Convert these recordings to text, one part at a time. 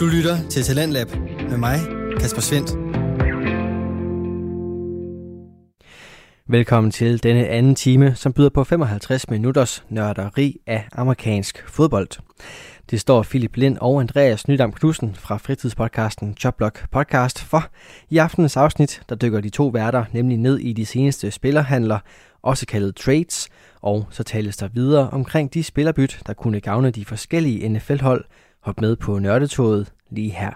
Du lytter til Talentlab med mig, Kasper Svendt. Velkommen til denne anden time, som byder på 55 minutters nørderi af amerikansk fodbold. Det står Philip Lind og Andreas Nydam Knudsen fra fritidspodcasten Jobblock Podcast for. I aftenens afsnit, der dykker de to værter nemlig ned i de seneste spillerhandler, også kaldet trades, og så tales der videre omkring de spillerbyt, der kunne gavne de forskellige NFL-hold. Hop med på nørdetoget lige her.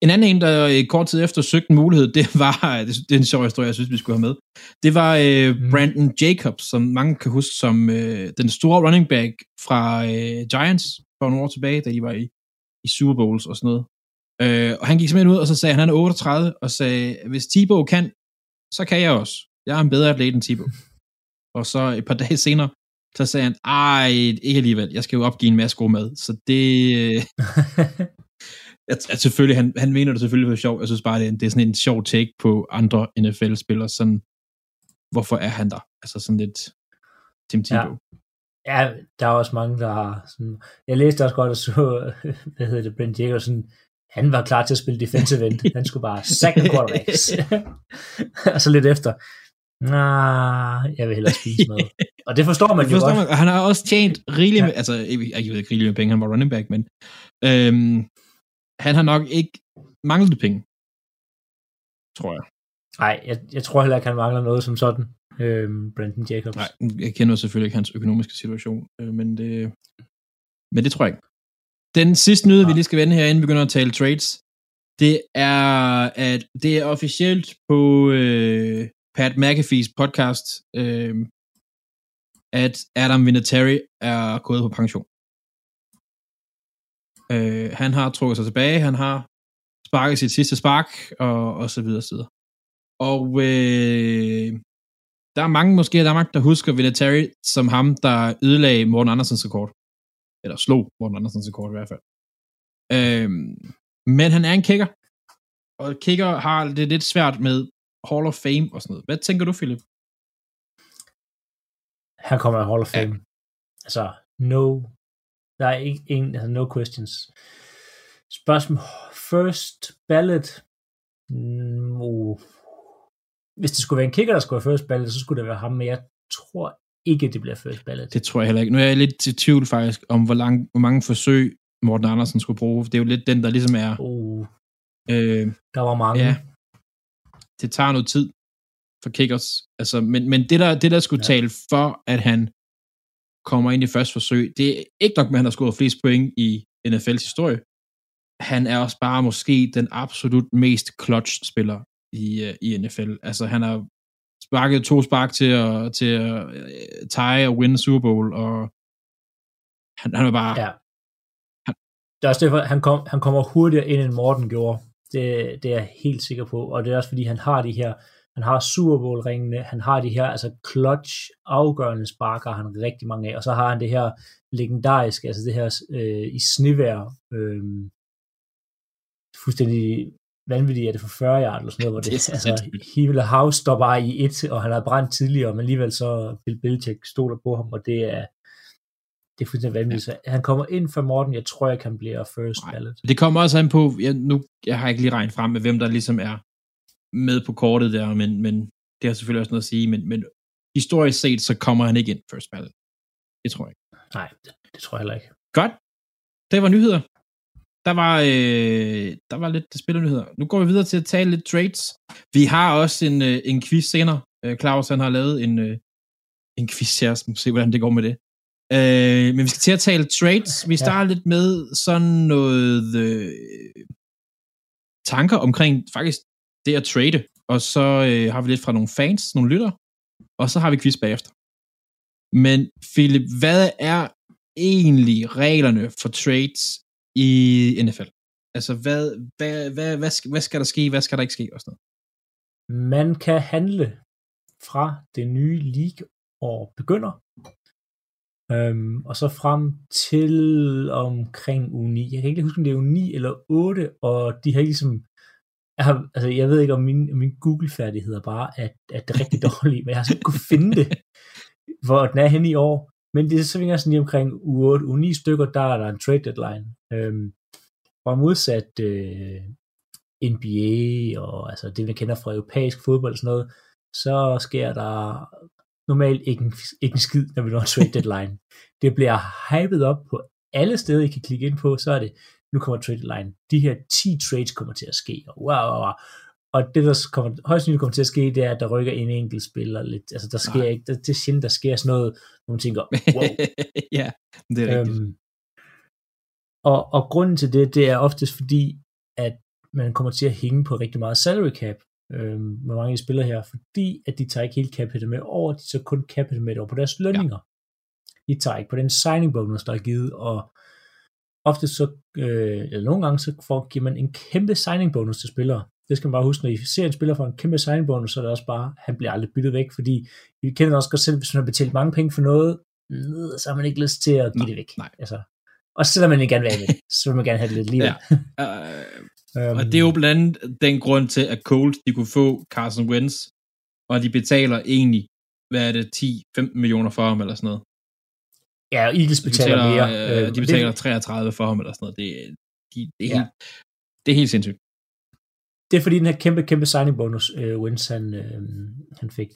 En anden en, der i kort tid efter søgte en mulighed, det var, det er en sjov historie, jeg synes, vi skulle have med. Det var øh, mm. Brandon Jacobs, som mange kan huske som øh, den store running back fra øh, Giants for nogle år tilbage, da de var i, i Super Bowls og sådan noget. Øh, og han gik simpelthen ud, og så sagde han, han er 38, og sagde, hvis Thibaut kan, så kan jeg også. Jeg er en bedre atlet end Thibaut. og så et par dage senere, så sagde han, ej, ikke alligevel, jeg skal jo opgive en masse god mad. Så det... at, at selvfølgelig, han, han mener det selvfølgelig for sjov. Jeg synes bare, det er, det er sådan en sjov take på andre NFL-spillere. Sådan, hvorfor er han der? Altså sådan lidt Tim Tebow. Ja. ja, der er også mange, der har sådan... Jeg læste også godt, og så, hvad hedder det, Brent Jacobsen, han var klar til at spille defensive end. Han skulle bare sack quarterbacks. og så lidt efter, nah, jeg vil hellere spise mad. Og det forstår man det jo forstår godt. Man. Han har også tjent rigeligt med, ja. altså, jeg ved ikke rigeligt med penge, han var running back, men øhm, han har nok ikke manglet penge, tror jeg. Nej, jeg, jeg tror heller ikke, han mangler noget som sådan, øhm, Brandon Jacobs. Nej, jeg kender selvfølgelig ikke hans økonomiske situation, øh, men, det, men det tror jeg ikke. Den sidste nyhed, ja. vi lige skal vende her, inden vi begynder at tale trades, det er, at det er officielt på øh, Pat McAfee's podcast, øh, at Adam Vinatieri er gået på pension. Øh, han har trukket sig tilbage, han har sparket sit sidste spark, og, og så videre, så videre. Og øh, der er mange, måske der er mange, der husker Vinatieri som ham, der ødelagde Morten Andersens rekord. Eller slog Morten Andersens rekord i hvert fald. Øh, men han er en kigger, og kigger har det lidt svært med Hall of Fame og sådan noget. Hvad tænker du, Philip? Han kommer i Hall of Fame. Ja. Altså, no der er ikke en, altså no questions. Spørgsmål. First ballot. Mm, uh. Hvis det skulle være en kicker, der skulle være first ballot, så skulle det være ham, men jeg tror ikke, det bliver first ballot. Det tror jeg heller ikke. Nu er jeg lidt til tvivl faktisk, om hvor, lang, hvor mange forsøg Morten Andersen skulle bruge. Det er jo lidt den, der ligesom er... Uh. Øh, der var mange. Ja. Det tager noget tid for kickers. Altså, men, men det, der, det, der skulle ja. tale for, at han kommer ind i første forsøg. Det er ikke nok med, at han har scoret flest point i NFL's historie. Han er også bare måske den absolut mest clutch-spiller i, uh, i NFL. Altså, han har sparket to spark til at, til at uh, tie og win Super Bowl, og han, han er bare... Ja. Han, det er også derfor, han, kom, han kommer hurtigere ind, end Morten gjorde. Det, det er jeg helt sikker på, og det er også fordi, han har de her han har Super Bowl ringene, han har de her altså clutch afgørende sparker, han har rigtig mange af, og så har han det her legendariske, altså det her øh, i snevær, øh, fuldstændig vanvittigt er det for 40 yard eller sådan noget, hvor det, det altså, Hivel House står bare i et, og han har brændt tidligere, men alligevel så Bill Belichick stoler på ham, og det er, det er fuldstændig vanvittigt. Ja. Han kommer ind for Morten, jeg tror ikke, han bliver first ballot. Det kommer også an på, jeg, nu, jeg har ikke lige regnet frem med, hvem der ligesom er med på kortet der, men, men det har selvfølgelig også noget at sige, men, men historisk set, så kommer han ikke ind first ballot. Det tror jeg ikke. Nej, det, det tror jeg heller ikke. Godt. Det var nyheder. Der var, øh, der var lidt spillernyheder. Nu går vi videre til at tale lidt trades. Vi har også en, øh, en quiz senere. Øh, Claus han har lavet en, øh, en quiz her, så se, hvordan det går med det. Øh, men vi skal til at tale trades. Vi starter ja. lidt med sådan noget øh, tanker omkring faktisk det at trade, og så øh, har vi lidt fra nogle fans, nogle lytter, og så har vi quiz bagefter. Men Philip, hvad er egentlig reglerne for trades i NFL? Altså, hvad, hvad, hvad, hvad, skal, hvad skal der ske, hvad skal der ikke ske og sådan noget? Man kan handle fra det nye league-år begynder, øhm, og så frem til omkring uge 9. Jeg kan ikke huske, om det er uge 9 eller 8, og de har ligesom jeg, har, altså, jeg ved ikke, om min, min Google-færdigheder bare er, er det rigtig dårlige, men jeg har så kunne finde det, hvor den er henne i år. Men det er så sådan lige omkring uge 8, uge 9 stykker, der er der en trade deadline. Øhm, Fra modsat øh, NBA og altså det, vi kender fra europæisk fodbold og sådan noget, så sker der normalt ikke en, ikke en skid, når vi når trade deadline. det bliver hypet op på alle steder, I kan klikke ind på, så er det, nu kommer trade deadline. De her 10 trades kommer til at ske, og wow, wow, wow. Og det, der kommer, højst sandsynligt kommer til at ske, det er, at der rykker en enkelt spiller lidt. Altså, der sker Nej. ikke, det, det er sjældent, der sker sådan noget, hvor man tænker, wow. ja, det er rigtigt. Øhm, og, og grunden til det, det er oftest fordi, at man kommer til at hænge på rigtig meget salary cap øhm, med mange af de spillere her, fordi at de tager ikke helt capita med over, de så kun capita med over på deres lønninger. Ja. De tager ikke på den signing bonus, der er givet, og ofte så, øh, eller nogle gange, så får, giver man en kæmpe signing bonus til spillere. Det skal man bare huske, når I ser en spiller for en kæmpe signing bonus, så er det også bare, han bliver aldrig byttet væk, fordi vi kender også godt selv, hvis man har betalt mange penge for noget, så har man ikke lyst til at give nej, det væk. Nej. Altså, og selvom man ikke gerne vil have det, så vil man gerne have det lidt lige. Ja. Uh, um, og det er jo blandt andet den grund til, at Colts de kunne få Carson Wentz, og de betaler egentlig, hvad er det, 10-15 millioner for ham eller sådan noget. Ja, Eagles betaler, de betaler mere. Øh, de betaler det, 33 for ham eller sådan noget. Det, de, det, er, ja. helt, det er helt sindssygt. Det er fordi den her kæmpe, kæmpe signing bonus, øh, Wentz han, øh, han fik.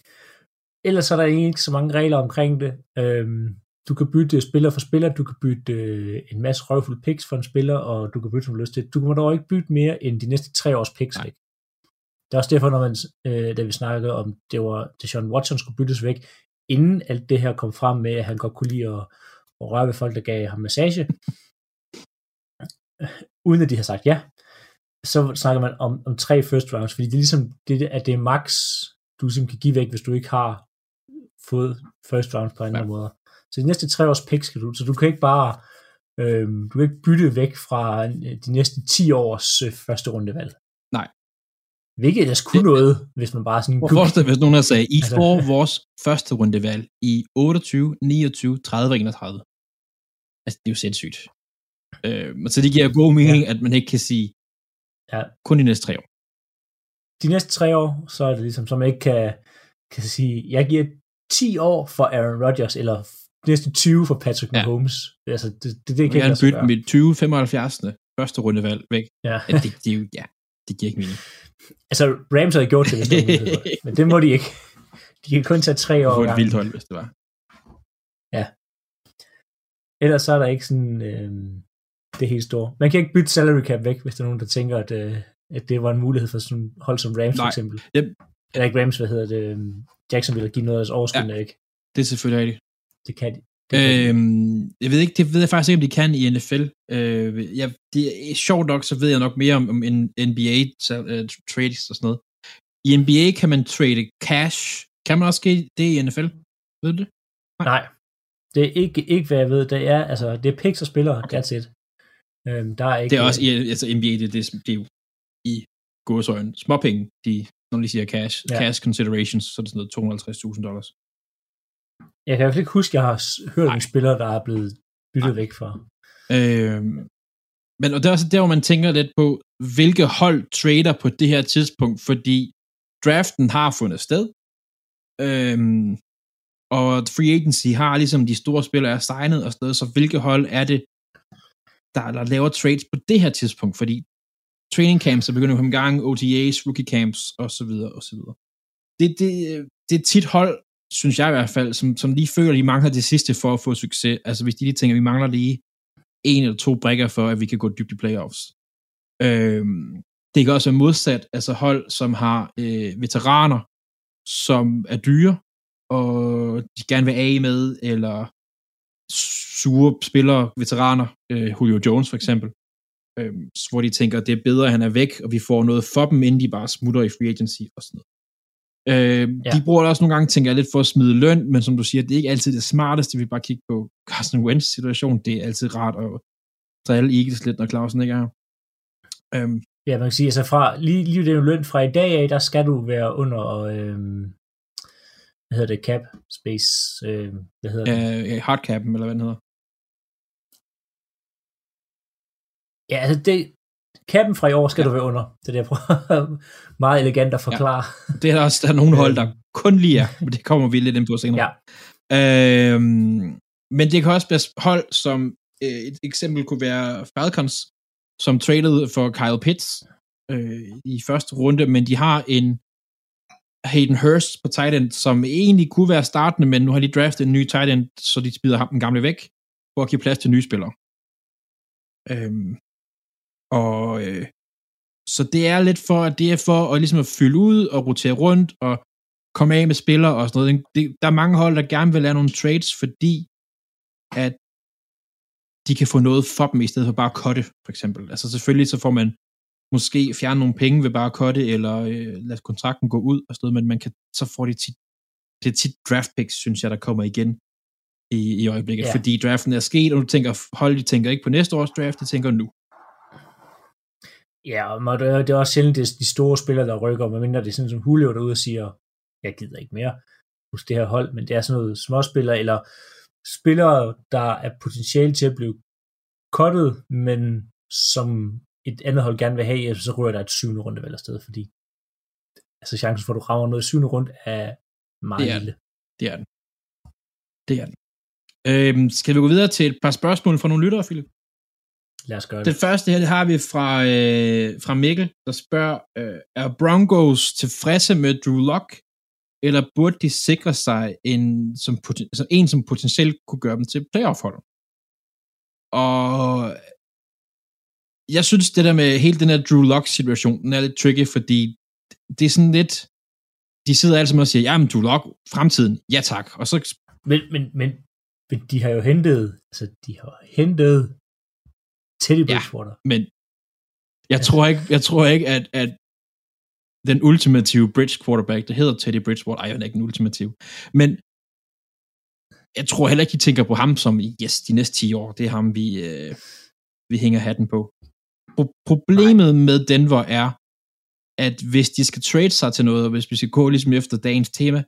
Ellers er der ikke så mange regler omkring det. Øh, du kan bytte spiller for spiller, du kan bytte øh, en masse røvfulde picks for en spiller, og du kan bytte, som du lyst til. Du kan dog ikke bytte mere end de næste tre års picks væk. Det er også derfor, når man, øh, da vi snakkede om, det var, det Sean Watson skulle byttes væk, inden alt det her kom frem med, at han godt kunne lide at, at røre ved folk, der gav ham massage, uden at de har sagt ja, så snakker man om, om tre first rounds, fordi det er ligesom, det, at det er max, du ligesom kan give væk, hvis du ikke har fået first rounds på andre ja. måder. Så de næste tre års pick skal du, så du kan ikke bare, øhm, du kan ikke bytte væk fra øh, de næste 10 års øh, første rundevalg. Nej. Hvilket ellers kunne noget, hvis man bare sådan... Hvor forstår hvis nogen har sagt, I altså, får vores første rundevalg i 28, 29, 30 og 31. Altså, det er jo sindssygt. Øh, så det giver god mening, ja. at man ikke kan sige, ja. kun de næste tre år. De næste tre år, så er det ligesom, som man ikke kan, kan sige, jeg giver 10 år for Aaron Rodgers, eller næste 20 for Patrick ja. Mahomes. Altså, det, det, det kan jeg kan bytte mit 20-75. første rundevalg væk. Ja. ja, det, det, ja, det giver ikke mening. Altså, Rams havde gjort det, hvis det var men det må de ikke. De kan kun tage tre år. Det var et vildt hold, hvis det var. Ja. Ellers så er der ikke sådan øh, det helt store. Man kan ikke bytte salary cap væk, hvis der er nogen, der tænker, at, øh, at det var en mulighed for sådan hold som Rams Nej. for eksempel. Yep. Eller ikke Rams, hvad hedder det? Øhm, Jackson vil give noget af deres overskud, ja, ikke? det er selvfølgelig rigtigt. Det kan de. Det kan øhm, jeg ved ikke, det ved jeg faktisk ikke, om de kan i NFL. Øh, jeg, det er sjovt nok, så ved jeg nok mere om, om NBA uh, trades og sådan noget. I NBA kan man trade cash. Kan man også det i NFL? Ved du det? Nej. Nej. Det er ikke, ikke, hvad jeg ved. Det er, altså, det er picks og spillere, okay. that's it. Øhm, der er ikke... Det er også, i, altså NBA, det, det, det er jo i godsøjne småpenge, de, når de siger cash, ja. cash considerations, så er det sådan noget 250.000 dollars. Jeg kan i hvert fald ikke huske, at jeg har hørt Nej. en spiller, der er blevet byttet Nej. væk fra. Øh, men og det er også der, hvor man tænker lidt på, hvilke hold trader på det her tidspunkt, fordi draften har fundet sted, øh, og free agency har ligesom de store spillere er signet og sted, så hvilke hold er det, der, der laver trades på det her tidspunkt, fordi training camps er begyndt at komme i gang, OTAs, rookie camps osv. osv. Det, det, det er tit hold, synes jeg i hvert fald, som, som lige føler, at de mangler det sidste for at få succes. Altså hvis de lige tænker, at vi mangler lige en eller to brækker for, at vi kan gå dybt i playoffs. Øhm, det kan også være modsat, altså hold, som har øh, veteraner, som er dyre, og de gerne vil af med, eller sure spillere, veteraner, øh, Julio Jones for eksempel, øh, hvor de tænker, at det er bedre, at han er væk, og vi får noget for dem, inden de bare smutter i free agency og sådan noget. Øh, ja. De bruger det også nogle gange, tænker jeg, lidt for at smide løn, men som du siger, det er ikke altid det smarteste, vi bare kigge på Carson Wentz situation. Det er altid rart at drille Eagles lidt, når Clausen ikke er her. Øhm. Ja, man kan sige, altså fra, lige, lige det løn fra i dag af, der skal du være under, øhm, hvad hedder det, cap space, øh, hvad hedder det? Uh, hard cap, eller hvad den hedder. Ja, altså det, Kappen fra i år skal ja. du være under. Det er det, jeg prøver meget elegant at forklare. Ja. Det er der også der er nogle hold, der kun lige er, men det kommer vi lidt ind på senere. Ja. Øhm, men det kan også være hold, som øh, et eksempel kunne være Falcons, som traded for Kyle Pitts øh, i første runde, men de har en Hayden Hurst på tight end, som egentlig kunne være startende, men nu har de draftet en ny tight end, så de spider ham den gamle væk, for at give plads til nye spillere. Øhm, og øh, så det er lidt for, at det er for at, ligesom at fylde ud og rotere rundt og komme af med spillere og sådan noget. Det, der er mange hold, der gerne vil lave nogle trades, fordi at de kan få noget for dem, i stedet for bare at cutte, for eksempel. Altså selvfølgelig så får man måske fjerne nogle penge ved bare at cutte, eller øh, lade kontrakten gå ud og sådan noget, men man kan, så får de tit, det er tit draft picks, synes jeg, der kommer igen i, i øjeblikket, ja. fordi draften er sket, og du tænker, hold, de tænker ikke på næste års draft, de tænker nu. Ja, og det er også sjældent, det er de store spillere, der rykker, medmindre det er sådan som Julio derude og siger, jeg gider ikke mere hos det her hold, men det er sådan noget småspillere, eller spillere, der er potentiale til at blive kottet, men som et andet hold gerne vil have, så ryger der et syvende runde vel afsted, fordi altså chancen for, at du rammer noget syvende runde er meget det er lille. Det er den. Det er den. Øhm, skal vi gå videre til et par spørgsmål fra nogle lyttere, Philip? Lad os gøre det. Det første her, det har vi fra, øh, fra Mikkel, der spørger, øh, er Broncos tilfredse med Drew Lock, eller burde de sikre sig en som, altså en, som potentielt kunne gøre dem til playoff-hold? Og jeg synes, det der med hele den her Drew Lock-situation, den er lidt tricky, fordi det er sådan lidt, de sidder sammen og siger, jamen Drew Lock, fremtiden, ja tak. Og så... Men, men, men, men de har jo hentet, altså de har hentet Teddy Bridgewater. Ja, men jeg altså. tror ikke, jeg tror ikke at, at den ultimative bridge quarterback, der hedder Teddy Bridgewater, ej, han er ikke en ultimativ, men jeg tror heller ikke, I tænker på ham som, yes, de næste 10 år, det er ham, vi, øh, vi hænger hatten på. Pro- problemet Nej. med Denver er, at hvis de skal trade sig til noget, og hvis vi skal gå ligesom efter dagens tema,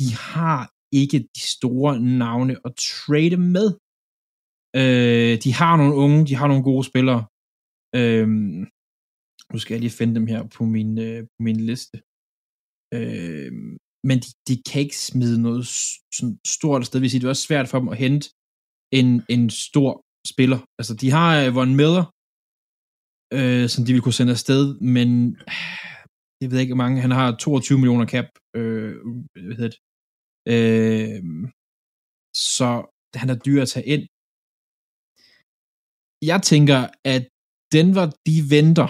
de har ikke de store navne at trade med. Øh, de har nogle unge, de har nogle gode spillere. Øh, nu skal jeg lige finde dem her på min, øh, på min liste. Øh, men de, de kan ikke smide noget sådan stort sted. Det vil sige, det er også svært for dem at hente en, en stor spiller. Altså, de har øh, Von Miller, øh, som de vil kunne sende afsted, men jeg ved ikke, hvor mange. Han har 22 millioner cap. Øh, hvad hedder det? Øh, så han er dyr at tage ind. Jeg tænker, at Denver, de venter.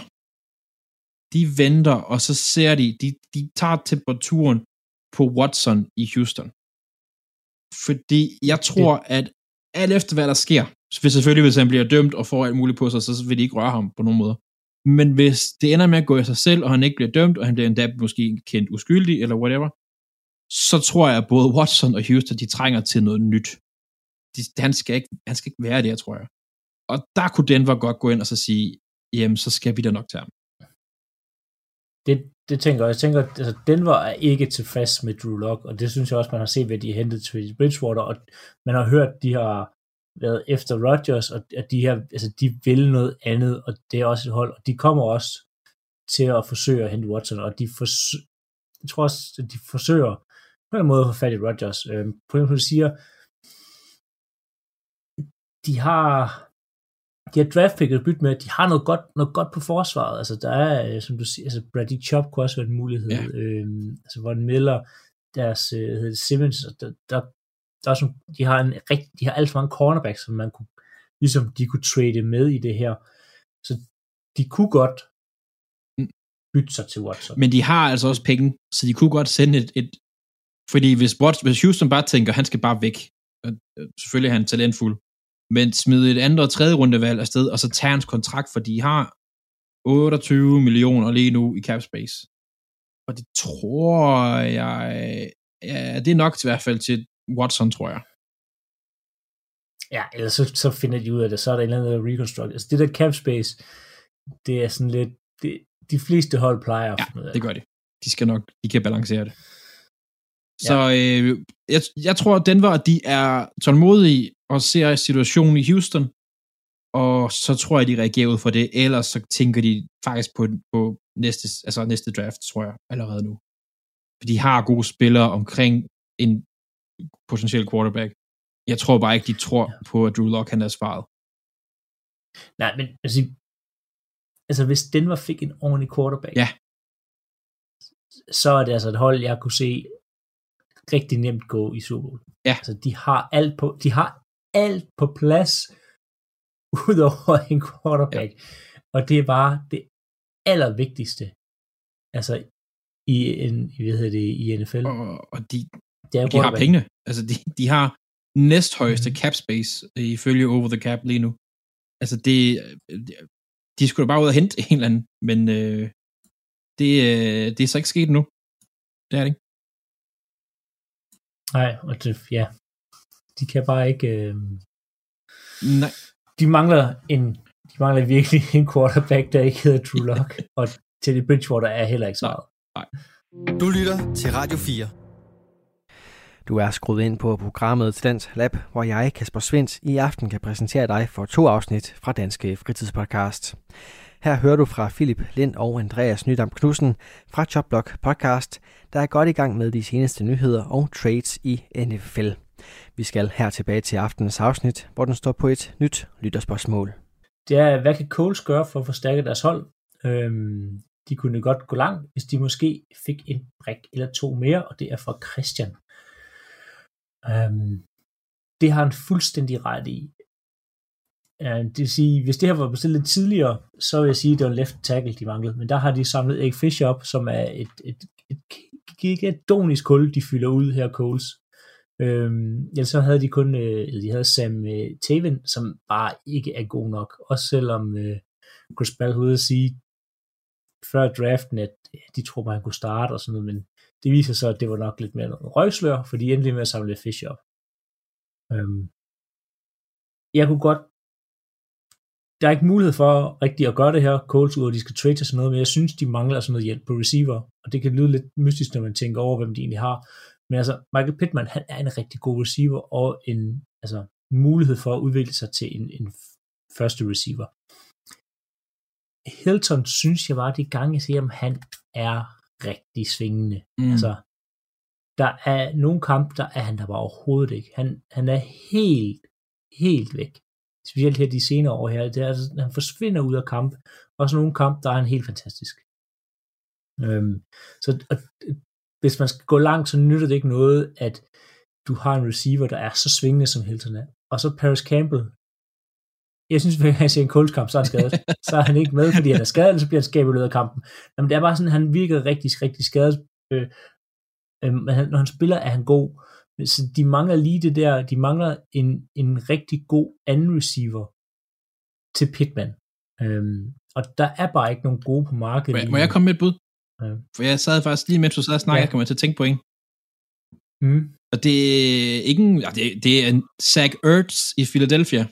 De venter, og så ser de, de, de tager temperaturen på Watson i Houston. Fordi jeg tror, at alt efter hvad der sker, hvis selvfølgelig hvis han bliver dømt og får alt muligt på sig, så vil de ikke røre ham på nogen måde. Men hvis det ender med at gå i sig selv, og han ikke bliver dømt, og han bliver endda måske kendt uskyldig, eller whatever, så tror jeg, at både Watson og Houston, de trænger til noget nyt. De, han, skal ikke, han skal ikke være der, tror jeg. Og der kunne Denver godt gå ind og så sige, jamen, så skal vi da nok til ham. Det, det tænker jeg. Jeg tænker, at altså, Denver er ikke tilfreds med Drew Lock, og det synes jeg også, man har set, hvad de har hentet til Bridgewater, og man har hørt, de har været efter Rodgers, og at de her, altså de vil noget andet, og det er også et hold, og de kommer også til at forsøge at hente Watson, og de forsøger, jeg tror også, at de forsøger på en måde at få fat i Rodgers. Øhm, på en måde siger, de har de har draftpicket bytte med, de har noget godt, noget godt på forsvaret. Altså, der er, øh, som du siger, altså Brady Chop kunne også være en mulighed. Ja. Øhm, altså, Von Miller, deres øh, hedder Simmons, der, der, der er sådan, de har en rigt, de har alt for mange cornerbacks, som man kunne, ligesom de kunne trade med i det her. Så de kunne godt mm. bytte sig til Watson. Men de har altså også penge, så de kunne godt sende et, et fordi hvis, Watson, hvis Houston bare tænker, han skal bare væk, selvfølgelig er han talentfuld, men smide et andet og tredje rundevalg afsted, og så tage hans kontrakt, for de har 28 millioner lige nu i cap space. Og det tror jeg, ja, det er nok til i hvert fald til Watson, tror jeg. Ja, eller så, så finder de ud af det, så er der en eller anden reconstruct. Altså det der cap space, det er sådan lidt, det, de fleste hold plejer at ja, det gør de. De skal nok, de kan balancere det. Så ja. øh, jeg, jeg tror, at Denver, de er tålmodige og ser situationen i Houston, og så tror jeg, de reagerer ud for det, ellers så tænker de faktisk på, på næste, altså næste draft, tror jeg, allerede nu. For de har gode spillere omkring en potentiel quarterback. Jeg tror bare ikke, de tror ja. på, at Drew Lock han er svaret. Nej, men altså, altså hvis Denver fik en ordentlig quarterback, Ja. så er det altså et hold, jeg kunne se rigtig nemt gå i Super Bowl. Ja. Altså, de har alt på, de har alt på plads, udover en quarterback. Ja. Og det er bare det allervigtigste. Altså, i, en, hvad hedder det, i NFL. Og, og de, Det er de har pengene. Altså, de, de har næsthøjeste Mhm. cap space øh, ifølge Over the Cap lige nu. Altså, det, det- de skulle da bare ud og hente en eller anden, men øh, det, øh, det er så ikke sket nu. Det er det ikke. Nej, og det, ja. De kan bare ikke... Øh, Nej. de mangler en de mangler virkelig en quarterback, der ikke hedder Drew Lock, og Teddy Bridgewater er heller ikke svaret. Du lytter til Radio 4. Du er skruet ind på programmet Talent Lab, hvor jeg, Kasper Svendt, i aften kan præsentere dig for to afsnit fra Danske Fritidspodcast. Her hører du fra Philip Lind og Andreas Nydam Knudsen fra Chopblock Podcast, der er godt i gang med de seneste nyheder og trades i NFL. Vi skal her tilbage til aftenens afsnit, hvor den står på et nyt lytterspørgsmål. Det er, hvad kan Coles gøre for at forstærke deres hold? Øhm, de kunne godt gå langt, hvis de måske fik en brik eller to mere, og det er fra Christian. Øhm, det har han fuldstændig ret i. Øh, det vil sige, hvis det her var bestilt lidt tidligere, så vil jeg sige, at det var left tackle, de manglede. Men der har de samlet Egg Fisher op, som er et, et, et gigantisk hul, de fylder ud her, Coles. Øhm, ja, så havde de kun, øh, eller de havde Sam øh, Taven, som bare ikke er god nok. Også selvom øh, Chris Ball havde at sige før draften, at de tror bare, han kunne starte og sådan noget, men det viser sig, at det var nok lidt mere noget røgslør, for de endte med at samle Fisher op. Øhm, jeg kunne godt der er ikke mulighed for rigtig at gøre det her, Coles ud, og de skal trade til sådan noget, men jeg synes, de mangler sådan noget hjælp på receiver, og det kan lyde lidt mystisk, når man tænker over, hvem de egentlig har. Men altså, Michael Pittman, han er en rigtig god receiver, og en altså, mulighed for at udvikle sig til en, en første receiver. Hilton synes jeg bare, de gange, jeg ser ham, han er rigtig svingende. Mm. Altså, der er nogle kampe, der er han der bare overhovedet ikke. Han, han er helt, helt væk. Specielt her de senere år her. Det er, altså, han forsvinder ud af kamp. Også nogle kampe, der er han helt fantastisk. Øhm, så og, hvis man skal gå langt, så nytter det ikke noget, at du har en receiver, der er så svingende, som Hilton er. Og så Paris Campbell. Jeg synes, at jeg ser en kuldskamp, så er han skadet. så er han ikke med, fordi han er skadet, eller så bliver han skabet ud af kampen. Jamen, det er bare sådan, at han virker rigtig, rigtig skadet. Øh, øh, men han, når han spiller, er han god. Så de mangler lige det der, de mangler en, en rigtig god anden receiver til Pittman. Øhm, og der er bare ikke nogen gode på markedet. Må, jeg- må jeg komme med et bud? Ja. For jeg sad faktisk lige mens du sad og snakkede, Ja. kom jeg til at tænke på en. Mm. Og det er ikke en, det, det er en Zach Ertz i Philadelphia.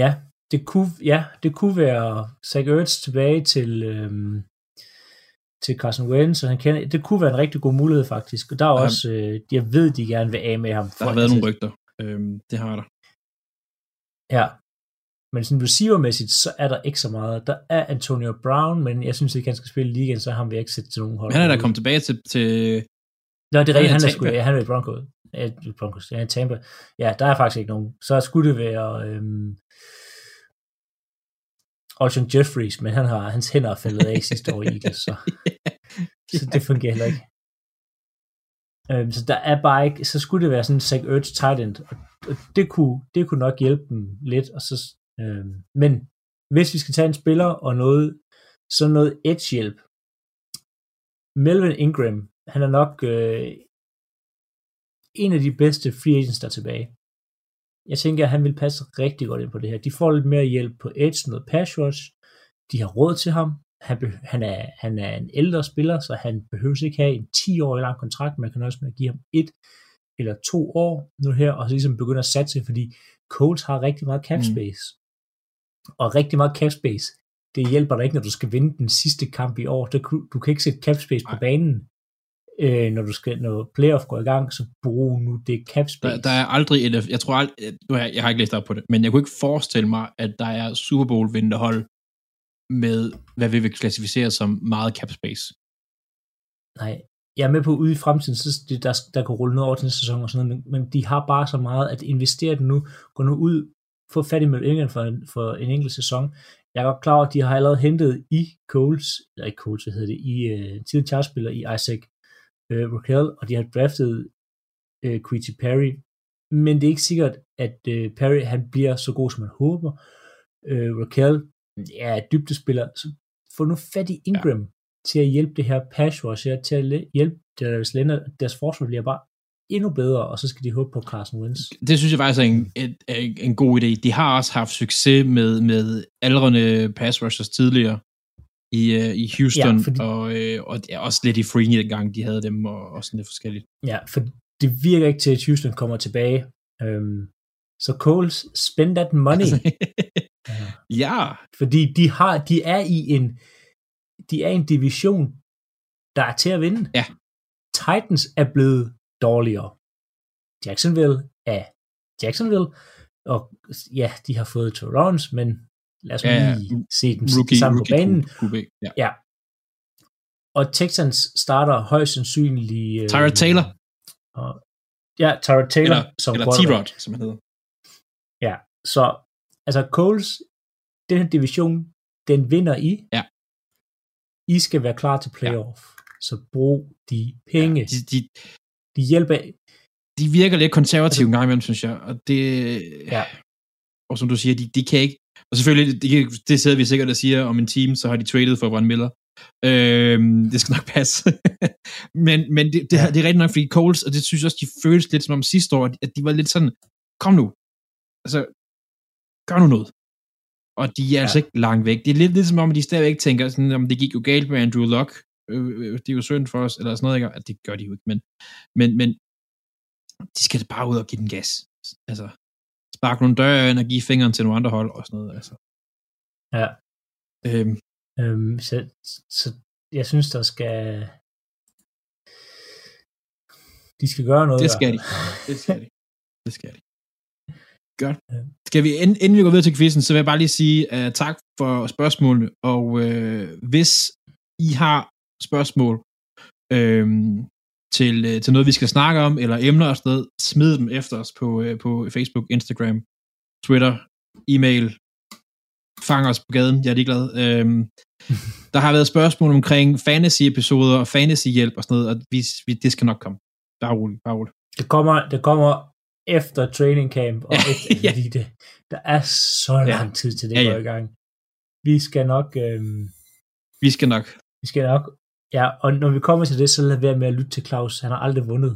Ja, det kunne, ja, det kunne være Zach Ertz tilbage til, øhm, til Carson Wentz, så han kender, det kunne være en rigtig god mulighed faktisk. Og der er Ja. også, øh, jeg ved, de gerne vil af med ham. Der har været nogle rygter. Øhm, det har der. Ja, men sådan receivermæssigt, så er der ikke så meget. Der er Antonio Brown, men jeg synes ikke, han skal spille i ligaen, så vil jeg ikke sætte til nogen hold. Men han er da kommet tilbage til, til Nå, det er rigtigt, han er sgu, han er i Broncos. Ja, Broncos, ja, Tampa. Ja, der er faktisk ikke nogen. Så skulle det være øhm, Alshon Jeffries, men han har, hans hænder er faldet af sidste år i Eagles, så, så det fungerer heller ikke. Øhm, så der er bare ikke, så skulle det være sådan en Zach Ertz tight end, og det kunne, det kunne nok hjælpe dem lidt, og så, øhm, men hvis vi skal tage en spiller og noget, så noget edge-hjælp, Melvin Ingram, han er nok øh, en af de bedste free agents, der er tilbage. Jeg tænker, at han vil passe rigtig godt ind på det her. De får lidt mere hjælp på edge, noget pass rush. De har råd til ham. Han, be- han, er, han er en ældre spiller, så han behøver ikke have en 10-årig lang kontrakt. Man kan også give ham et eller to år nu her, og så ligesom begynde at satse, fordi Colts har rigtig meget cap Mm. Og rigtig meget cap space, det hjælper dig ikke, når du skal vinde den sidste kamp i år. Der, du kan ikke sætte cap space på banen, øh, når du skal, når playoff går i gang, så brug nu det cap der, space. der er aldrig et, jeg tror aldrig, har jeg, jeg har ikke læst op på det, men jeg kunne ikke forestille mig, at der er Super Bowl vinderhold med, hvad vi vil klassificere som meget cap space. Nej, jeg er med på ude i fremtiden, så det, der, der kan rulle noget over til næste sæson og sådan noget, men, men de har bare så meget at investere det nu. Gå nu ud få fat i England for en, for en enkelt sæson. Jeg er godt klar over, at de har allerede hentet i Coles, eller ikke Coles, hvad hedder det, i uh, tidligere chartspiller i Isaac uh, Raquel, og de har draftet uh, Quitty Perry, men det er ikke sikkert, at uh, Perry han bliver så god, som man håber. Uh, Raquel er dybdespiller, så få nu fat i Ingram ja. til at hjælpe det her pass rush, til at hjælpe Darius Leonard, deres forsvar bliver bare endnu bedre, og så skal de håbe på Carson Wentz. Det synes jeg faktisk er en, en, en god idé. De har også haft succes med, med aldrende pass rushers tidligere i, uh, i Houston, ja, fordi, og, uh, og ja, også lidt i Freeney dengang, de havde dem, og, og sådan lidt forskelligt. Ja, for det virker ikke til, at Houston kommer tilbage. Um, så Coles, spend that money. ja. ja. Fordi de, har, de er i en de er i en division, der er til at vinde. Ja. Titans er blevet dårligere. Jacksonville er Jacksonville, og ja, de har fået Torrance, men lad os ja, lige se dem rookie, sammen rookie, på banen. QB, ja. ja. Og Texans starter højst sandsynligt... Øh, Tyrod Taylor. Og, ja, Tyrod Taylor eller, som Eller T-Rod, som han hedder. Ja, så altså Coles, den her division, den vinder I. Ja. I skal være klar til playoff. Ja. Så brug de penge. Ja, de, de, de hjælper... De virker lidt konservative en gang imellem, synes jeg. Og det... Ja. Og som du siger, de, de kan ikke... Og selvfølgelig, det, det sidder vi sikkert og siger om en team, så har de traded for Von Miller. Øhm, det skal nok passe. men men det, det, det er rigtigt nok, fordi Coles, og det synes jeg også, de føles lidt som om sidste år, at de var lidt sådan, kom nu. Altså, gør nu noget. Og de er ja. altså ikke langt væk. Det er lidt, lidt som om, at de stadigvæk tænker, sådan, om det gik jo galt med Andrew Luck, øh, øh, det er jo synd for os, eller sådan noget, ikke? At det gør de jo ikke, men, men, men de skal bare ud og give den gas. Altså, sparke nogle døre ind og give fingeren til nogle andre hold og sådan noget, altså. Ja. Øhm. Øhm, så, så jeg synes, der skal de skal gøre noget. Det skal de. Det skal de. Det skal de. Godt. Skal vi, inden vi går videre til quizzen, så vil jeg bare lige sige uh, tak for spørgsmålene, og uh, hvis I har spørgsmål øh, til, øh, til noget, vi skal snakke om, eller emner og sådan noget, smid dem efter os på, øh, på Facebook, Instagram, Twitter, e-mail, fang os på gaden, jeg er ligeglad. Øh, der har været spørgsmål omkring fantasy-episoder og fantasy-hjælp og sådan noget, og vi, vi, det skal nok komme. Bare roligt, bare roligt. Det kommer, det kommer efter training camp, og efter, ja. fordi det, der er så lang tid til det ja, ja. går i gang. Vi skal nok... Øh, vi skal nok. Vi skal nok Ja, og når vi kommer til det, så lad være med at lytte til Claus. Han har aldrig vundet.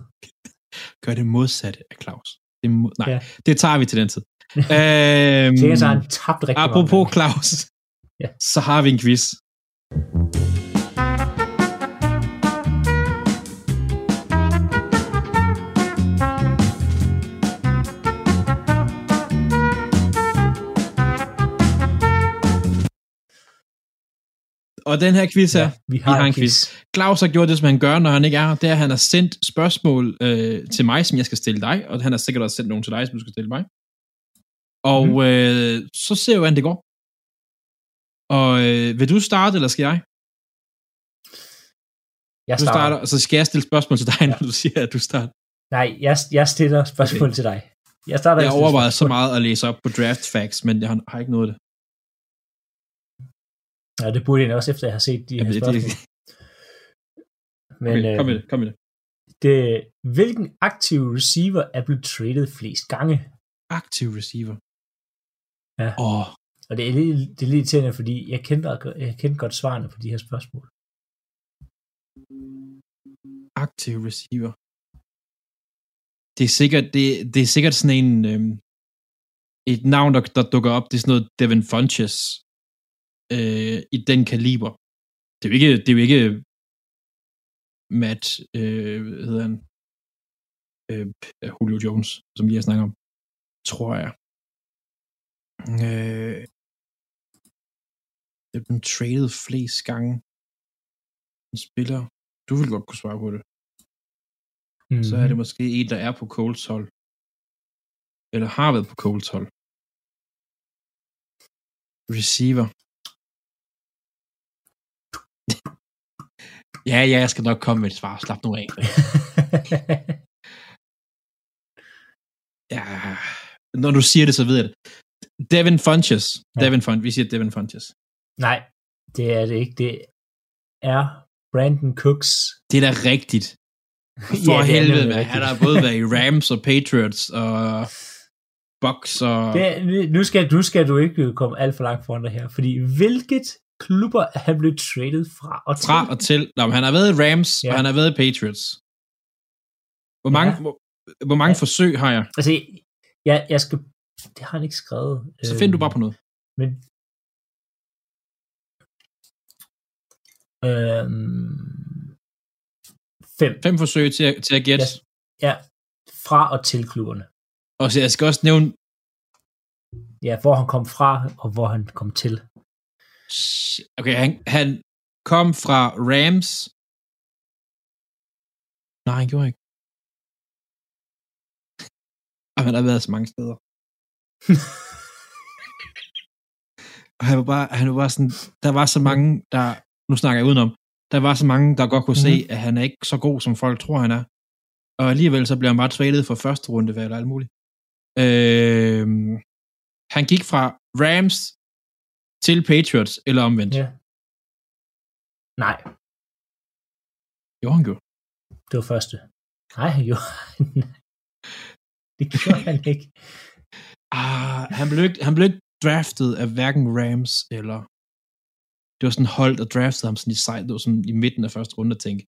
Gør det modsatte af Claus. Det må, nej, ja. det tager vi til den tid. øhm, så har han tabt rigtig Apropos Claus, ja. så har vi en quiz. Og den her quiz her, ja, vi har, vi har en quiz. quiz. Claus har gjort det, som han gør, når han ikke er her. Det er, at han har sendt spørgsmål øh, til mig, som jeg skal stille dig, og han har sikkert også sendt nogle til dig, som du skal stille mig. Og mm. øh, så ser vi, hvordan det går. Og øh, vil du starte, eller skal jeg? Jeg starter. Du starter, og så skal jeg stille spørgsmål til dig, når du siger, at du starter. Nej, jeg, jeg stiller spørgsmål okay. til dig. Jeg starter Jeg overvejer så meget at læse op på draft facts, men jeg har, har ikke noget af det. Ja, det burde jeg også, efter jeg har set de Jamen, her spørgsmål. Det, Men, okay, kom med det, kom med det. det. Hvilken aktiv receiver er blevet traded flest gange? Aktiv receiver? Ja. Oh. Og det er, lidt, det er lidt irriterende, fordi jeg kendte, jeg kendte godt svarene på de her spørgsmål. Aktiv receiver. Det er sikkert, det, det er sikkert sådan en, øhm, et navn, der, der dukker op, det er sådan noget Devin Funches, øh, i den kaliber. Det er jo ikke, det er jo ikke Matt, øh, hvad hedder han, øh, Julio Jones, som vi har snakket om, tror jeg. Øh, det er blevet traded flest gange. En spiller, du vil godt kunne svare på det. Mm-hmm. Så er det måske en, der er på Colts hold. Eller har været på Colts hold. Receiver. Ja, ja, jeg skal nok komme med et svar. Slap nu af. ja, når du siger det, så ved jeg det. Devin Funches. Ja. Devin Funches. Vi siger Devin Funches. Nej, det er det ikke. Det er Brandon Cooks. Det er da rigtigt. For ja, helvede, hvad. Han har både været i Rams og Patriots og Bucks og... Det, nu, skal, nu skal du ikke komme alt for langt foran dig her, fordi hvilket klubber er han blevet traded fra og til? Fra og til. Nå, han har været i Rams, ja. og han har været i Patriots. Hvor mange, ja. hvor, hvor mange ja. forsøg har jeg? Altså, jeg, jeg skal... Det har han ikke skrevet. Så find du bare på noget. Men... Øhm, fem. Fem forsøg til at, til at gætte? Ja, ja, fra og til klubberne. Og så jeg skal også nævne... Ja, hvor han kom fra, og hvor han kom til. Okay, han, han kom fra Rams. Nej, han gjorde ikke. Og han har været så mange steder. og han var bare, han var bare sådan, der var så mange, der, nu snakker jeg udenom, der var så mange, der godt kunne mm. se, mhm. at han er ikke så god, som folk tror, han er. Og alligevel så blev han bare traded for første runde, eller alt muligt. Øh, han gik fra Rams til Patriots, eller omvendt. Ja. Nej. Jo, han gjorde. Det var første. Nej, han gjorde. det gjorde han ikke. Ah, han blev ikke, han blev ikke draftet af hverken Rams eller... Det var sådan hold, der draftede ham sådan i, sej, det var sådan i midten af første runde og tænkte,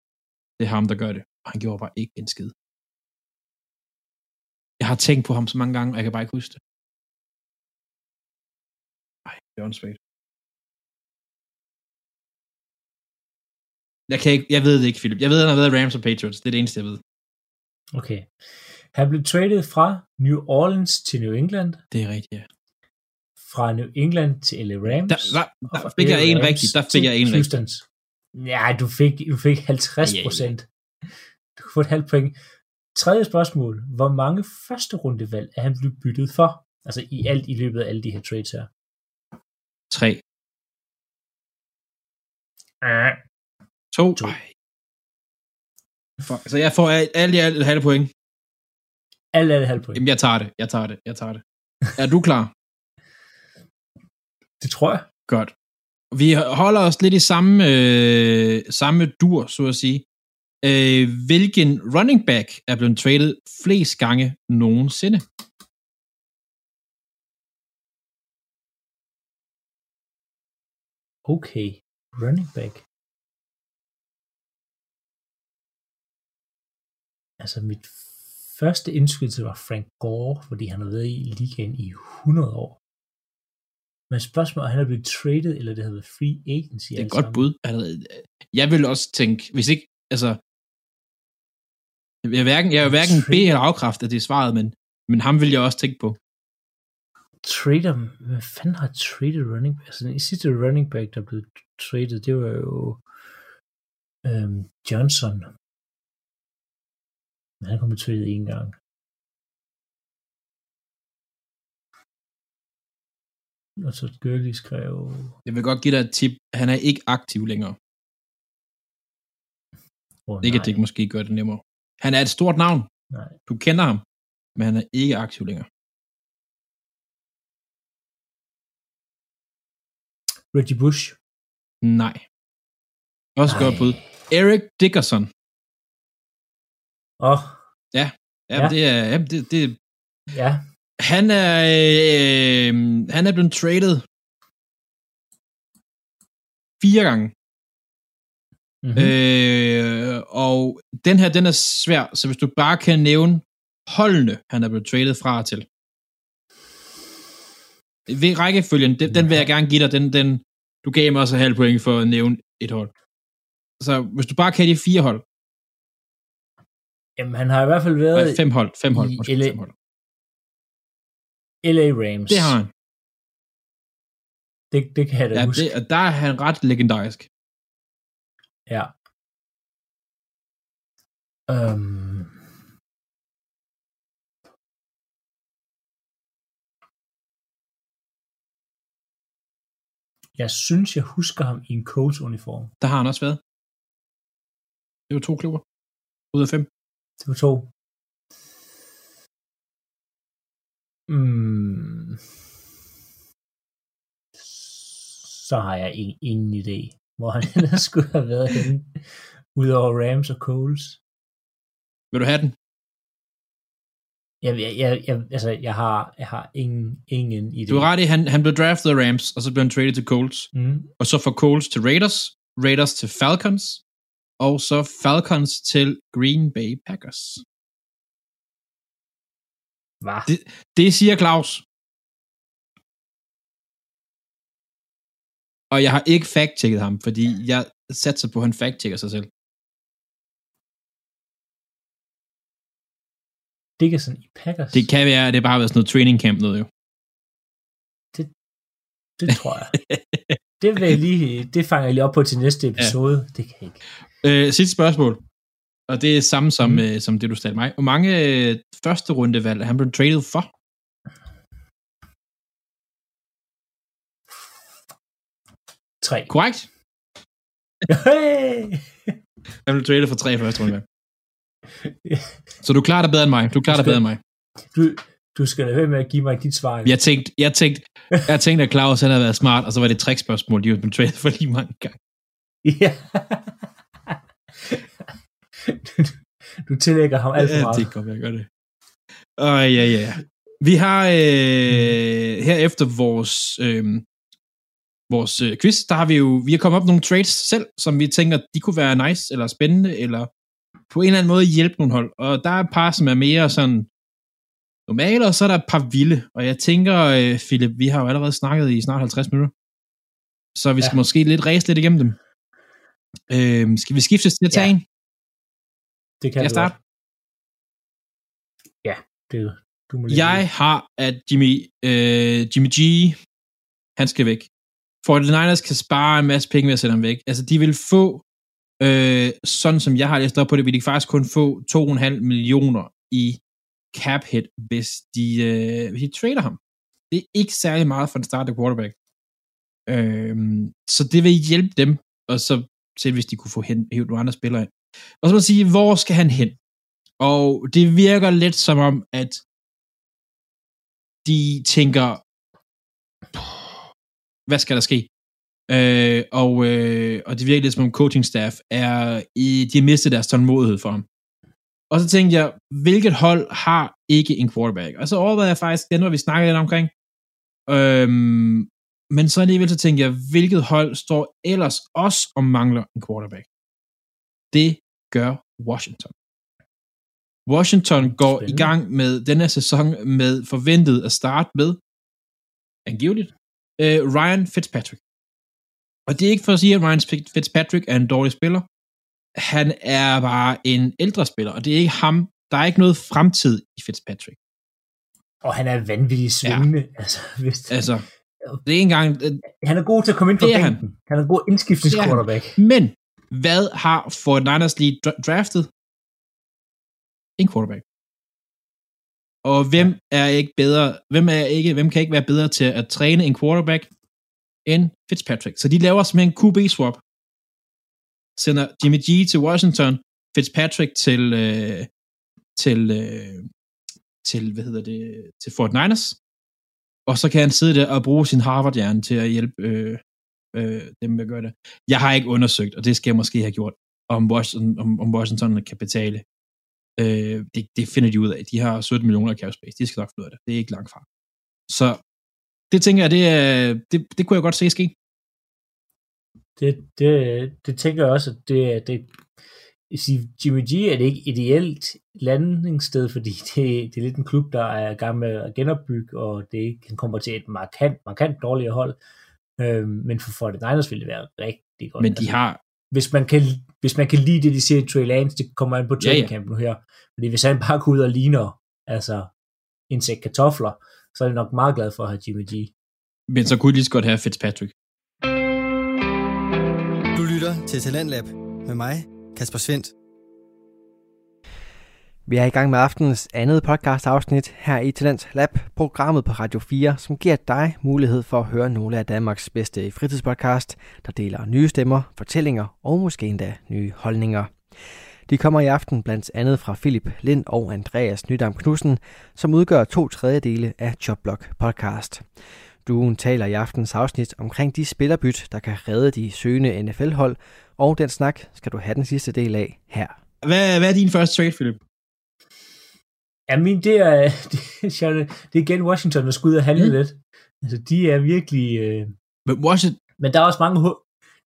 det er ham, der gør det. Og han gjorde bare ikke en skid. Jeg har tænkt på ham så mange gange, og jeg kan bare ikke huske det. Ej, det er åndssvagt. Jeg, kan ikke, jeg ved det ikke, Philip. Jeg ved, at han har været Rams og Patriots. Det er det eneste, jeg ved. Okay. Han blev traded fra New Orleans til New England. Det er rigtigt, ja. Fra New England til LA Rams. Der, der, der fik jeg en rigtig. Der fik jeg en rigtig. Ja, du fik, du fik 50 procent. Ja. Du kunne få et halvt point. Tredje spørgsmål. Hvor mange første rundevalg er han blevet byttet for? Altså i alt i løbet af alle de her trades her. Tre. Uh, to. to. Fuck. Så jeg får alt i alt et halvt point. Alt er et halvt point. Jamen, jeg tager det. Jeg tager det. Jeg tager det. Er du klar? det tror jeg. Godt. Vi holder os lidt i samme, øh, samme dur, så at sige. Øh, hvilken running back er blevet traded flest gange nogensinde? Okay, running back. Altså mit første indskydelse var Frank Gore, fordi han har været i ligaen i 100 år. Men spørgsmålet er, han er blevet traded, eller det hedder free agency. Det er et godt bud. Jeg vil også tænke, hvis ikke, altså, jeg er hverken, jeg er hverken B eller afkræft af det svaret, men, men ham vil jeg også tænke på. Trader, hvad fanden har traded running back? Altså den sidste running back, der blev traded, det var jo øhm, Johnson. Men han kom traded en gang. Og så Gurley skrev... Jeg vil godt give dig et tip. Han er ikke aktiv længere. Oh, ikke, at det måske gør det nemmere. Han er et stort navn. Nej. Du kender ham, men han er ikke aktiv længere. Reggie Bush? Nej. Også godt bud. Eric Dickerson. Åh. Oh. Ja, ja, ja. det er... Ja, det, det, ja. Han er, øh, han er blevet traded fire gange. Mm-hmm. Øh, og den her, den er svær, så hvis du bare kan nævne holdene, han er blevet traded fra til. Ved rækkefølgen, den, den vil jeg gerne give dig, den, den, du gav mig også halv point for at nævne et hold. Så hvis du bare kan de fire hold. Jamen, han har i hvert fald været... Nej, fem hold, fem hold. Måske, LA, fem hold. LA Rams. Det har han. Det, det kan jeg da ja, huske. Det, der er han ret legendarisk. Ja. Um, jeg synes, jeg husker ham i en Colts-uniform. Der har han også været. Det var to klubber. Ud af fem. Det var to. Mm. så har jeg ingen, ingen idé, hvor han ellers skulle have været henne, udover Rams og Coles. Vil du have den? Jeg, jeg, jeg, jeg, altså, jeg har, jeg har ingen, ingen idé. Du er ret i, han, han blev draftet af Rams, og så blev han traded til Colts. Mm. Og så fra Colts til Raiders, Raiders til Falcons, og så Falcons til Green Bay Packers. Hvad? Det, det siger Claus. Og jeg har ikke fact-checket ham, fordi jeg satser på, at han fact-checker sig selv. Dickerson i Packers? Det kan være, at det bare har været sådan noget training camp noget jo. Det tror jeg. det vil jeg lige, det fanger jeg lige op på til næste episode. Ja. Det kan jeg ikke. Øh, sidste spørgsmål. Og det er samme som, Mm. øh, som det, du stillede mig. Hvor mange øh, første rundevalg er han blevet traded for? Tre. Korrekt? Hey! Han blev traded for tre første rundevalg. Så du klarer dig bedre end mig. Du klarer dig bedre end mig. Du, du skal lade være med at give mig dit svar. Jeg tænkte, jeg tænkte, jeg tænkte at Claus han havde været smart, og så var det et trickspørgsmål, de var blevet traded for lige mange gange. Ja. Du, du tillægger ham alt for Ja, meget. det kan godt være, jeg gør det. Og ja, ja. Vi har øh, her efter vores, øh, vores øh, quiz, der har vi jo, vi har kommet op med nogle trades selv, som vi tænker, de kunne være nice, eller spændende, eller på en eller anden måde hjælpe nogle hold. Og der er et par, som er mere sådan normale, og så er der et par vilde. Og jeg tænker, øh, Philip, vi har jo allerede snakket i snart 50 minutter, så vi skal Ja. måske lidt ræse lidt igennem dem. Øh, skal vi skiftes til at tage Ja. en? Det kan jeg starte? Ja, det, du må lige Jeg har, at Jimmy, øh, Jimmy G, han skal væk. For at the Niners kan spare en masse penge ved at sætte ham væk. Altså, de vil få, øh, sådan som jeg har læst op på det, vil de faktisk kun få 2,5 millioner i cap hit, hvis de, øh, hvis de trader ham. Det er ikke særlig meget for en starter quarterback. Øh, så det vil hjælpe dem, og så selv hvis de kunne få hen, hævet nogle andre spillere ind. Og så må man sige, hvor skal han hen? Og det virker lidt som om, at de tænker, hvad skal der ske? Øh, og, øh, og det virker lidt som om coaching staff er i, de har mistet deres tålmodighed for ham. Og så tænkte jeg, hvilket hold har ikke en quarterback? Og så overvejede jeg faktisk, den hvor vi snakkede lidt omkring. Øhm, men så alligevel så tænkte jeg, hvilket hold står ellers også og mangler en quarterback? Det gør Washington. Washington går i Spændende. gang med denne sæson med forventet at starte med, angiveligt, øh, Ryan Fitzpatrick. Og det er ikke for at sige, at Ryan Fitzpatrick er en dårlig spiller. Han er bare en ældre spiller, og det er ikke ham. Der er ikke noget fremtid i Fitzpatrick. Og han er vanvittigt svingende. Ja. Altså, hvis, Altså, det er ikke engang... øh, han er god til at komme ind på bænken. Han. han er en god indskiftningsquarterback. Men, hvad har Fort Niners lige dra- draftet? En quarterback. Og hvem er ikke bedre, hvem er ikke, hvem kan ikke være bedre til at træne en quarterback end Fitzpatrick? Så de laver simpelthen en QB-swap. Sender Jimmy G til Washington, Fitzpatrick til, øh, til, øh, til, hvad hedder det, til Fort Niners. Og så kan han sidde der og bruge sin Harvard-hjerne til at hjælpe øh, øh, dem med at gøre det. Jeg har ikke undersøgt, og det skal jeg måske have gjort, om Washington, om, om Washington kan betale. Øh, det, det finder de ud af. De har 17 millioner i cap space. De skal nok finde ud af det. Det er ikke langt fra. Så det tænker jeg, det, er, det, det kunne jeg godt se ske. Det, det, det tænker jeg også, at det, det, jeg siger, Jimmy G er det ikke ideelt landingssted, fordi det, det er lidt en klub, der er i gang med at genopbygge, og det ikke kan komme til et markant, markant dårligere hold. Øhm, men for 49ers vil det være rigtig godt. Men de har, hvis, man kan, hvis man kan lide det, de siger i Trey Lance, det kommer an på Ja, ja. training camp nu her. Fordi hvis han bare går ud og ligner altså, en sæk kartofler, så er jeg nok meget glad for at have Jimmy G. men så kunne de lige så godt have Fitzpatrick. Du lytter til Talentlab med mig, Kasper Svendt. Vi er i gang med aftenens andet podcast afsnit her i Talent Lab, programmet på Radio 4, som giver dig mulighed for at høre nogle af Danmarks bedste fritidspodcast, der deler nye stemmer, fortællinger og måske endda nye holdninger. De kommer i aften blandt andet fra Philip Lind og Andreas Nydam Knudsen, som udgør to tredjedele af Jobblock podcast. Duen taler i aftens afsnit omkring de spillerbyt, der kan redde de søgende NFL-hold, og den snak skal du have den sidste del af her. Hvad, hvad er din første trade, Philip? Ja, min, det er, det, det er igen Washington, der skal ud og handle mm. lidt. Altså, de er virkelig... Øh... Men, Washington... men der er også mange,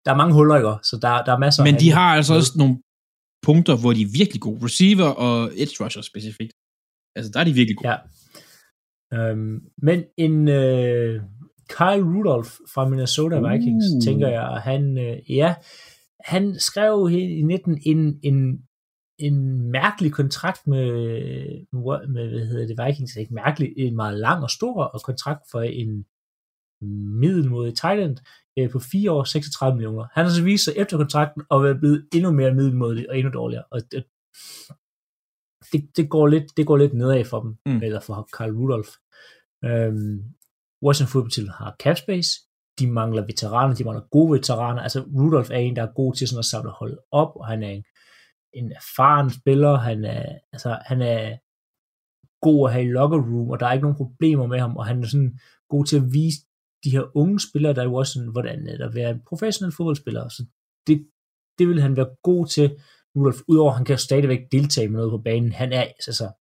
der er mange huller, ikke? så der, der er masser Men de har altså også nogle punkter, hvor de er virkelig gode. Receiver og edge rusher specifikt. Altså, der er de virkelig gode. Ja. Øhm, men en øh, Kyle Rudolph fra Minnesota Vikings, uh. tænker jeg, han, øh, ja, han skrev i 19 en, en en mærkelig kontrakt med, med hvad hedder det, Vikings, ikke mærkelig, en meget lang og stor kontrakt for en middelmodig Thailand øh, på 4 år, 36 millioner. Han har så vist sig efter kontrakten at være blevet endnu mere middelmodig og endnu dårligere. Og det, det, det, går, lidt, det går lidt nedad for dem, mm. eller for Carl Rudolph. Øhm, Washington Football Team har cap space, de mangler veteraner, de mangler gode veteraner. Altså Rudolf er en, der er god til sådan at samle holdet op, og han er en en erfaren spiller, han er, altså, han er god at have i locker room, og der er ikke nogen problemer med ham, og han er sådan god til at vise de her unge spillere, der er jo også sådan, hvordan er det at være en professionel fodboldspiller, så det, det vil han være god til, Rudolf, udover at han kan stadigvæk deltage med noget på banen, han er, altså,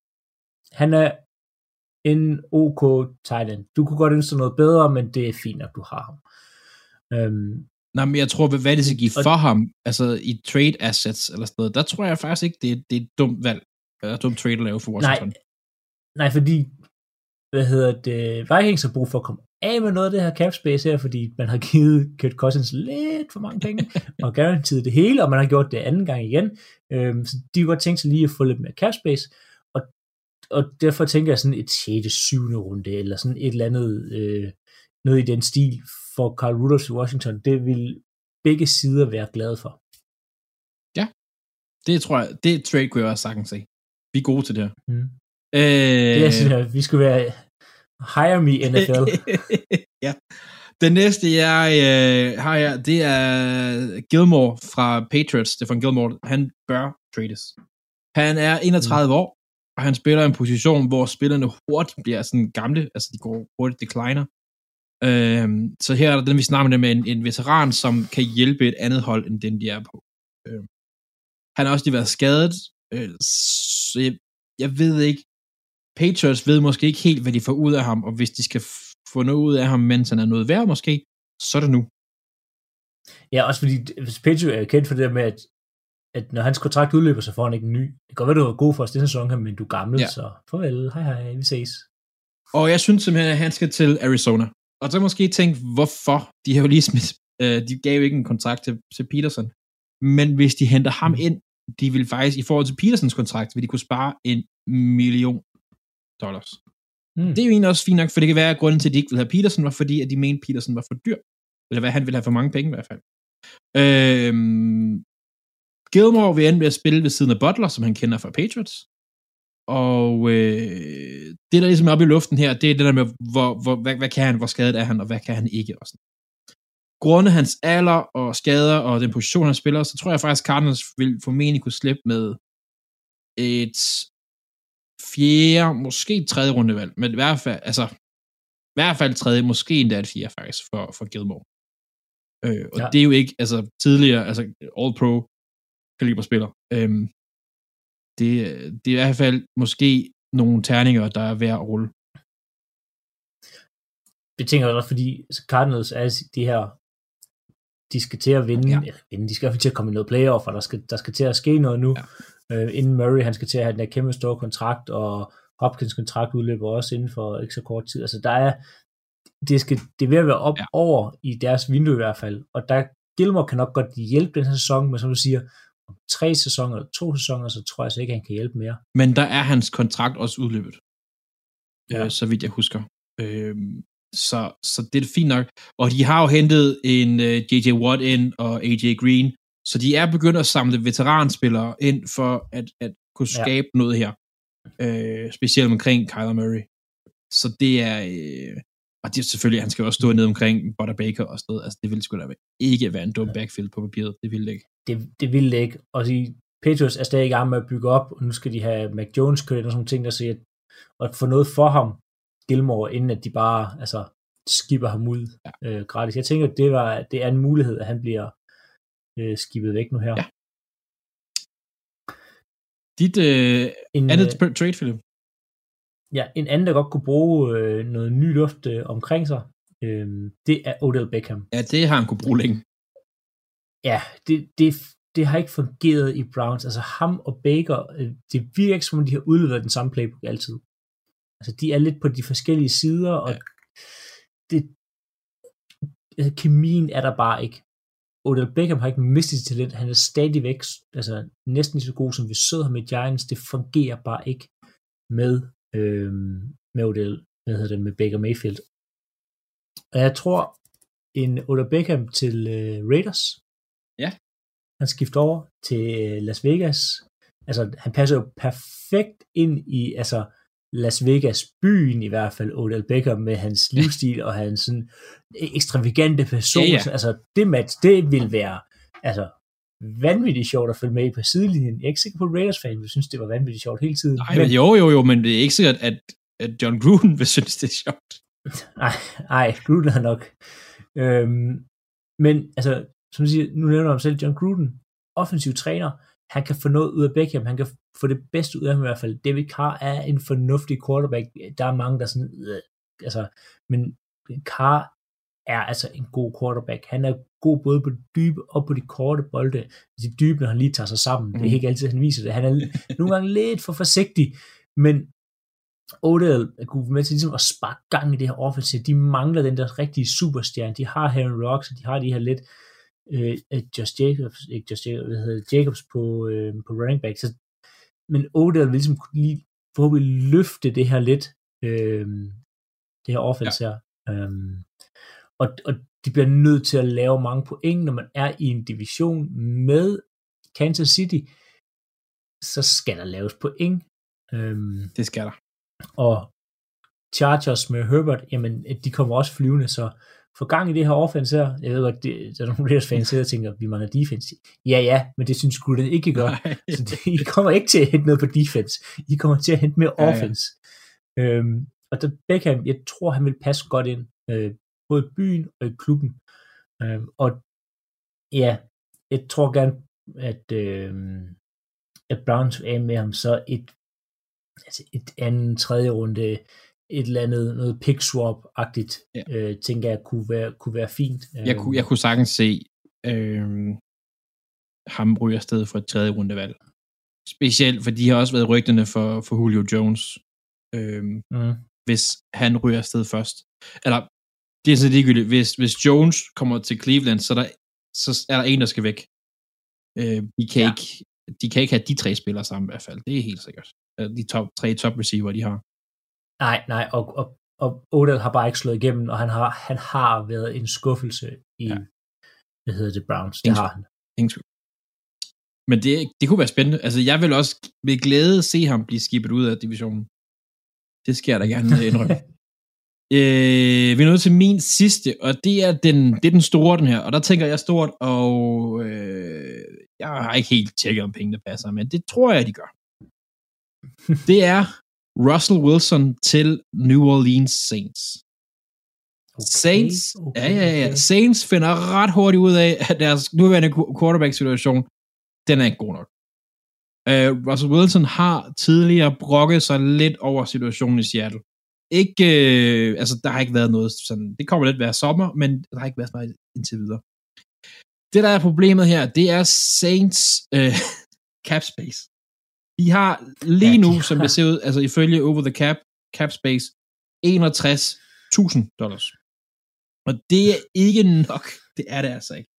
han er en OK Thailand. Du kunne godt ønske noget bedre, men det er fint, at du har ham. Øhm, Nej, men jeg tror, hvad det skal give for ham, altså i trade assets eller sådan noget, der tror jeg faktisk ikke, det er, det er et dumt valg, eller et dumt trade at lave for Washington. Nej, nej fordi, hvad hedder det, Vikings har brug for at komme af med noget af det her cap space her, fordi man har givet Kurt Cousins lidt for mange penge, og garanteret det hele, og man har gjort det anden gang igen, øhm, så de har godt tænkt sig lige at få lidt mere cap space, og, derfor tænker jeg sådan et 6. 7. runde, eller sådan et eller andet, øh, noget i den stil, for Carl Rudolph i Washington, det vil begge sider være glade for. Ja, det tror jeg, det trade kunne jeg også sagtens se. Vi er gode til det her. Mm. Øh... Det er sådan, vi skulle være hire me NFL. ja. Den næste, jeg øh, har jeg, det er Gilmore fra Patriots. Stefan Gilmore, han bør trades. Han er 31 mm. år, og han spiller en position, hvor spillerne hurtigt bliver sådan gamle, altså de går hurtigt decliner. Øhm, så her er der den, vi snakker med en, en veteran, som kan hjælpe et andet hold, end den de er på. Øhm, han har også lige været skadet, øh, så jeg, jeg ved ikke, Patriots ved måske ikke helt, hvad de får ud af ham, og hvis de skal få noget ud af ham, mens han er noget værd måske, så er det nu. Ja, også fordi Patriots er kendt for det der med, at, at når hans kontrakt udløber, så får han ikke en ny. Det kan godt være, du er god for os denne sæson, men du er gammel, ja. så farvel, hej hej, vi ses. Og jeg synes simpelthen, at han skal til Arizona. Og så måske tænke, hvorfor? De har jo lige smidt, øh, de gav jo ikke en kontrakt til, til Peterson. Men hvis de henter ham ind, de vil faktisk, i forhold til Petersons kontrakt, vil de kunne spare en million dollars. Mm. Det er jo egentlig også fint nok, for det kan være, at grunden til, at de ikke vil have Peterson, var fordi, at de mente, at Peterson var for dyr. Eller hvad han ville have for mange penge i hvert fald. Øhm, Gilmore vil ende med at spille ved siden af Butler, som han kender fra Patriots. Og øh, det, der ligesom er oppe i luften her, det er det der med, hvor, hvor, hvad, hvad kan han, hvor skadet er han, og hvad kan han ikke. Og sådan. Grundet hans alder og skader og den position, han spiller, så tror jeg faktisk, Cardinals vil formentlig kunne slippe med et fjerde, måske tredje rundevalg, men i hvert fald, altså, i hvert fald tredje, måske endda et fjerde faktisk, for, for Gilmore. Øh, og ja. det er jo ikke, altså tidligere, altså All-Pro kaliberspiller. Øhm, det, det er i hvert fald måske nogle terninger, der er værd at rulle. Det tænker jeg også, fordi Cardinals er de her, de skal til at vinde, ja. eller de skal i hvert fald til at komme i noget playoff, og der skal, der skal til at ske noget nu, ja. øh, inden Murray, han skal til at have den der kæmpe store kontrakt, og Hopkins kontrakt udløber også inden for ikke så kort tid. Altså der er, det, skal, det er ved at være op ja. over i deres vindue i hvert fald, og der Gilmore kan nok godt hjælpe den her sæson, men som du siger, om tre sæsoner eller to sæsoner, så tror jeg så ikke, at han kan hjælpe mere. Men der er hans kontrakt også udløbet, ja. øh, så vidt jeg husker. Øh, så, så det er fint nok. Og de har jo hentet en øh, J.J. Watt ind og A.J. Green, så de er begyndt at samle veteranspillere ind for at, at kunne skabe ja. noget her. Øh, specielt omkring Kyler Murray. Så det er... Øh, og det er selvfølgelig, han skal også stå ned omkring Butter Baker og sådan noget. Altså, det ville sgu da ikke være en dum backfield på papiret. Det ville det ikke det, det ville det ikke. Og sige, Patriots er stadig i gang med at bygge op, og nu skal de have Mac Jones kørt og sådan nogle ting, der siger, at få noget for ham, Gilmore, inden at de bare, altså, skipper ham ud ja. øh, gratis. Jeg tænker, det, var, det er en mulighed, at han bliver øh, skippet væk nu her. Ja. Dit øh, en, andet øh, trade, Philip? Ja, en anden, der godt kunne bruge øh, noget ny luft øh, omkring sig, øh, det er Odell Beckham. Ja, det har han kunne bruge længe. Ja, det, det, det har ikke fungeret i Browns. Altså ham og Baker, øh, det virker ikke som om, de har udleveret den samme playbook altid. Altså de er lidt på de forskellige sider, og ja. det, altså, kemien er der bare ikke. Odell Beckham har ikke mistet sit talent. Han er stadigvæk altså, næsten lige så god, som vi så ham i Giants. Det fungerer bare ikke med, øh, med Odell, hvad hedder det, med Baker Mayfield. Og jeg tror, en Odell Beckham til øh, Raiders. Ja. Han skifter over til øh, Las Vegas. Altså, han passer jo perfekt ind i, altså, Las Vegas byen i hvert fald, Odell Beckham med hans livsstil og hans sådan ekstravagante person. Ja, ja. Altså det match, det vil være altså, vanvittigt sjovt at følge med på sidelinjen. Jeg er ikke sikker på, at Raiders-fan vil synes, det var vanvittigt sjovt hele tiden. Nej, men, jo, jo, jo, men det er ikke sikkert, at, at John Gruden vil synes, det er sjovt. Nej, nej, Gruden er nok. Øhm, men altså, som siger, nu nævner jeg selv John Gruden, offensiv træner, han kan få noget ud af Beckham, han kan få det bedste ud af ham i hvert fald. David Carr er en fornuftig quarterback. Der er mange, der sådan, øh, altså, men Carr er altså en god quarterback. Han er god både på det dybe og på de korte bolde. De dybe, når han lige tager sig sammen. Mm. Det er mhm. ikke altid, han viser det. Han er nogle gange lidt for forsigtig, men Odell kunne med til ligesom at sparke gang i det her offensiv. De mangler den der rigtige superstjerne. De har Aaron Rocks, og de har de her lidt øh, Just Jacobs, ikke Just Jacobs, hvad hedder Jacobs på, øh, på running back. Så, men Odell vil ligesom lige forhåbentlig løfte det her lidt, øh, det her offense ja. her. Um, og, og de bliver nødt til at lave mange point, når man er i en division med Kansas City, så skal der laves point. Um, det skal der. Og Chargers med Herbert, jamen de kommer også flyvende, så få gang i det her offense her. Jeg ved godt, det, der er nogle Raiders fans, der tænker, vi mangler defense. Ja, ja, men det synes Gruden ikke gør. Så det, I kommer ikke til at hente noget på defense. I kommer til at hente mere ja, offense. Ja. Øhm, og der Beckham, jeg tror, han vil passe godt ind, øh, både i byen og i klubben. Øhm, og ja, jeg tror gerne, at, øh, at Browns er med ham så et, altså et andet, tredje runde et eller andet, noget pick swap-agtigt, ja. øh, tænker jeg kunne være, kunne være fint. Jeg kunne, jeg kunne sagtens se øh, ham ryge afsted for et tredje rundevalg. Specielt, for de har også været rygterne for, for Julio Jones. Øh, mm. Hvis han ryger afsted først. Eller, det er så ligegyldigt. Hvis, hvis Jones kommer til Cleveland, så, der, så er der en, der skal væk. Øh, de, kan ja. ikke, de kan ikke have de tre spillere sammen i hvert fald. Det er helt sikkert. De top, tre top receiver, de har. Nej, nej, og, og, og Odell har bare ikke slået igennem, og han har, han har været en skuffelse i, ja. hvad hedder det, Browns. Det har han. Ingen Men det, det kunne være spændende. Altså, jeg vil også med glæde se ham blive skibet ud af divisionen. Det skal jeg da gerne indrømme. øh, vi er nået til min sidste, og det er, den, det er den store, den her. Og der tænker jeg stort, og øh, jeg har ikke helt tjekket, om pengene passer, men det tror jeg, de gør. Det er Russell Wilson til New Orleans Saints. Okay, Saints, okay, ja, ja, ja. Okay. Saints finder ret hurtigt ud af, at deres nuværende quarterback-situation, den er ikke god nok. Uh, Russell Wilson har tidligere brokket sig lidt over situationen i Seattle. Ikke, uh, altså der har ikke været noget sådan, det kommer lidt hver sommer, men der har ikke været meget indtil videre. Det der er problemet her, det er Saints uh, cap space. De har lige ja, nu, har. som det ser ud, altså ifølge Over the Cap, cap space, 61.000 dollars. Og det er ikke nok. Det er det altså ikke.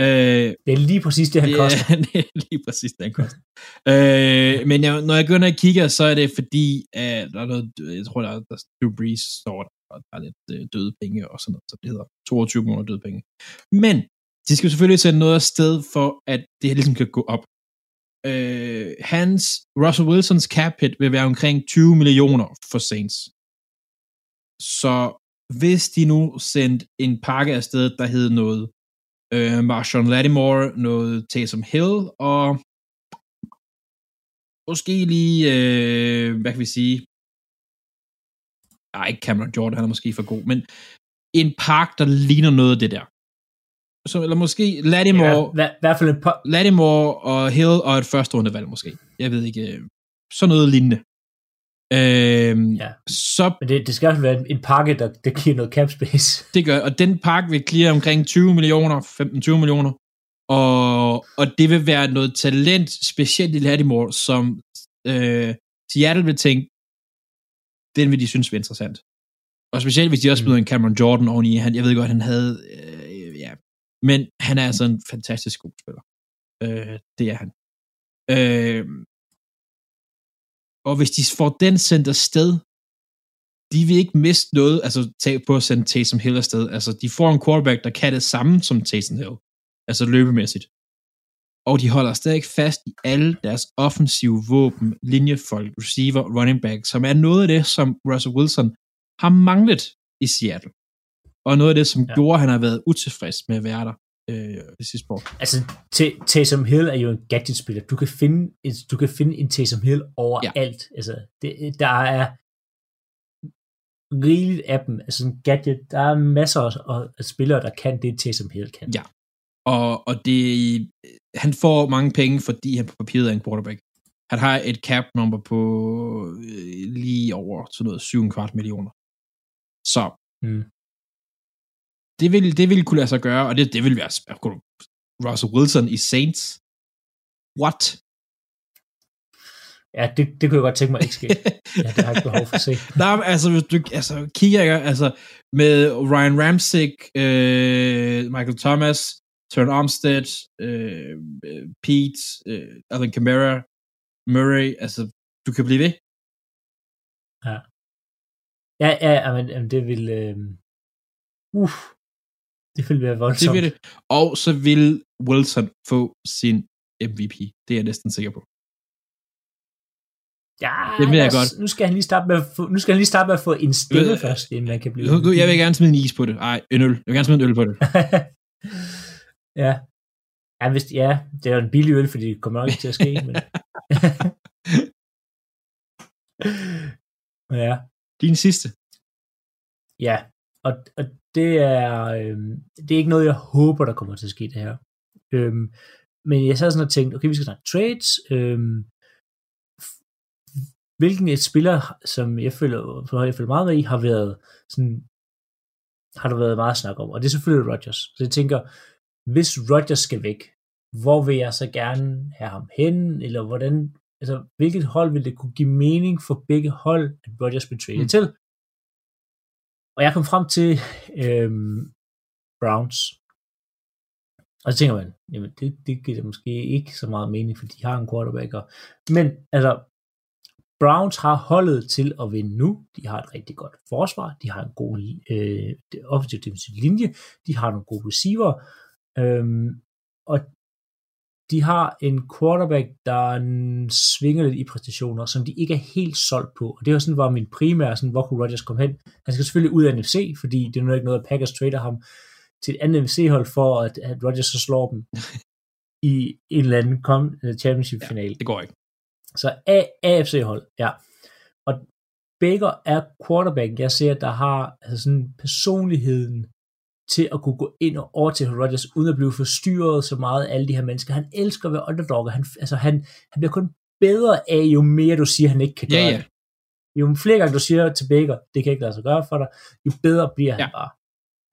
Øh, det er lige præcis det, han det koster. Er, det er lige præcis det, han koster. øh, men jeg, når jeg går ind og kigger, så er det fordi, at der er noget, jeg tror, der er, der Drew Brees står der, og der er lidt øh, døde penge og sådan noget, så det hedder 22 millioner døde penge. Men de skal selvfølgelig sætte noget sted for, at det her ligesom kan gå op øh, hans, Russell Wilsons cap hit vil være omkring 20 millioner for Saints. Så hvis de nu sendte en pakke af sted, der hed noget øh, Marshawn Lattimore, noget Taysom Hill, og måske lige, øh, hvad kan vi sige, nej, ikke Cameron Jordan, han er måske for god, men en park, der ligner noget af det der. Så, eller måske Lattimore, Ja, i hvert fald et par, Lattimore og Hill og et første rundevalg måske. Jeg ved ikke. øh, Sådan noget lignende. Øhm, Ja. Så men det, det skal fald være en, pakke, der, der giver noget cap space. det gør, og den park vil clear omkring 20 millioner, 15-20 millioner, og, og det vil være noget talent, specielt i Lattimore, som øh, Seattle vil tænke, den vil de synes er interessant. Og specielt hvis de også Mm. smider en Cameron Jordan oveni. Han, jeg ved godt, han havde, øh, ja, men han er altså en fantastisk god spiller. Øh, det er han. Øh, og hvis de får den sendt afsted, de vil ikke miste noget, altså tag på at sende Taysom Hill afsted. Altså, de får en quarterback, der kan det samme som Taysom Hill. Altså løbemæssigt. Og de holder stadig fast i alle deres offensive våben, linjefolk, receiver, running back, som er noget af det, som Russell Wilson har manglet i Seattle. Og noget af det, som Ja. ja. gjorde, at han har været utilfreds med at være der øh, det sidste år. Altså, Taysom Hill er jo en gadget-spiller. Du kan finde, du kan finde en Taysom Hill overalt. Ja. Altså, det, der er rigeligt af dem. Altså, en gadget, der er masser af, af spillere, der kan det, Taysom Hill kan. Ja. Og, og det, han får mange penge, fordi han på papiret er en quarterback. Han har et cap number på øh, lige over sådan noget 7,25 millioner. Så Mm. Det vil, det vil kunne lade sig gøre, og det, det vil være Russell Wilson i Saints. What? Ja, det, det kunne jeg godt tænke mig ikke ske. Ja, det har jeg ikke behov for at se. Nej, men altså, hvis du altså, kigger, ikke, altså, med Ryan Ramsey, øh, Michael Thomas, Turn Armstead, øh, Pete, øh, Alvin Kamara, Murray, altså, du kan blive ved. Ja, ja, ja men, det vil... Øh... Uff, det vil være Det voldsomt. vil det. Og så vil Wilson få sin MVP. Det er jeg næsten sikker på. Ja, Det vil jeg os- godt. Nu skal han lige starte med at få, nu skal han lige starte med at få en stemme Øh, først, inden man kan blive... Nu, jeg vil gerne smide en is på det. Ej, en øl. Jeg vil gerne smide en øl på det. ja. Ja, hvis, ja, det er jo en billig øl, fordi det kommer nok ikke til at ske. men... ja, Din sidste. ja. Og, og det er øhm, det er ikke noget, jeg håber, der kommer til at ske det her. Øhm, men jeg sad sådan og tænkte, okay, vi skal snakke trades. F- hvilken et spiller, som jeg føler, jeg føler meget med i, har været sådan, har der været meget snak om, og det er selvfølgelig Rodgers. Så jeg tænker, hvis Rodgers skal væk, hvor vil jeg så gerne have ham hen, eller hvordan, altså hvilket hold vil det kunne give mening for begge hold, at Rodgers bliver traded mm. til? Og jeg kom frem til øhm, Browns. Og så tænker man, jamen det, det giver det måske ikke så meget mening, for de har en quarterback. Og, men altså, Browns har holdet til at vinde nu. De har et rigtig godt forsvar. De har en god øh, offensiv defensiv linje. De har nogle gode receiver. Øhm, og de har en quarterback, der svinger lidt i præstationer, som de ikke er helt solgt på. Og det var sådan, var min primære, sådan, hvor kunne Rodgers komme hen. Han skal selvfølgelig ud af NFC, fordi det er nu ikke noget, at Packers trader ham til et andet NFC-hold for, at, at Rodgers så slår dem i en eller anden øh, championship-finale. Det går ikke. Så A- AFC-hold, ja. Og Baker er quarterback, jeg ser, der har altså sådan personligheden til at kunne gå ind og over til Rodgers, uden at blive forstyrret så meget af alle de her mennesker. Han elsker at være underdog, og han, altså han, han bliver kun bedre af, jo mere du siger, han ikke kan Ja, gøre ja. det. Jo flere gange du siger til Baker, det kan ikke lade sig gøre for dig, jo bedre bliver han Ja. bare.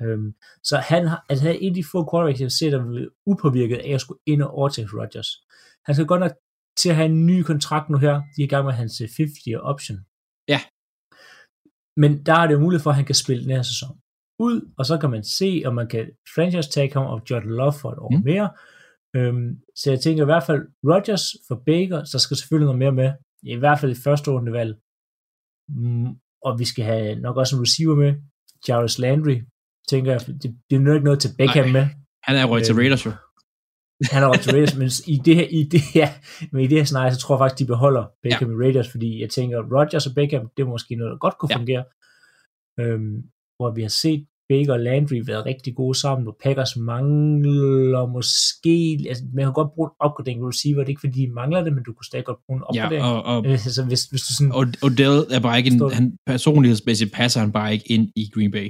Øhm, så han, har, altså han er en af de få quarterbacks, jeg ser, der er upåvirket af at skulle ind og over til Rodgers. Han skal godt nok til at have en ny kontrakt nu her. De er i gang med hans 50-year option. Ja. Men der er det jo mulighed for, at han kan spille den her sæson ud, og så kan man se, om man kan franchise tag ham og Jordan Love for et år Mm. mere. Øhm, så jeg tænker i hvert fald Rodgers for Baker, så skal selvfølgelig noget mere med. I hvert fald i første runde valg. Mm, og vi skal have nok også en receiver med. Jarvis Landry, tænker jeg. Det, det er jo ikke noget til Beckham Nej. med. Han er røget til Øhm, Raiders jo. Han været til Raiders, men i det her, i det her, men i det her scenarie, så tror jeg faktisk, de beholder Beckham ja. i Raiders, fordi jeg tænker, Rodgers og Beckham, det er måske noget, der godt kunne ja. fungere. Øhm, hvor vi har set Baker og Landry været rigtig gode sammen, og Packers mangler måske, altså man kan godt bruge en opgradering receiver, det er ikke fordi, de mangler det, men du kunne stadig godt bruge en Ja, opgradering. og, og, Øh, altså hvis, hvis du sådan, og Odell er bare ikke en, han, personlighedsmæssigt passer han bare ikke ind i Green Bay.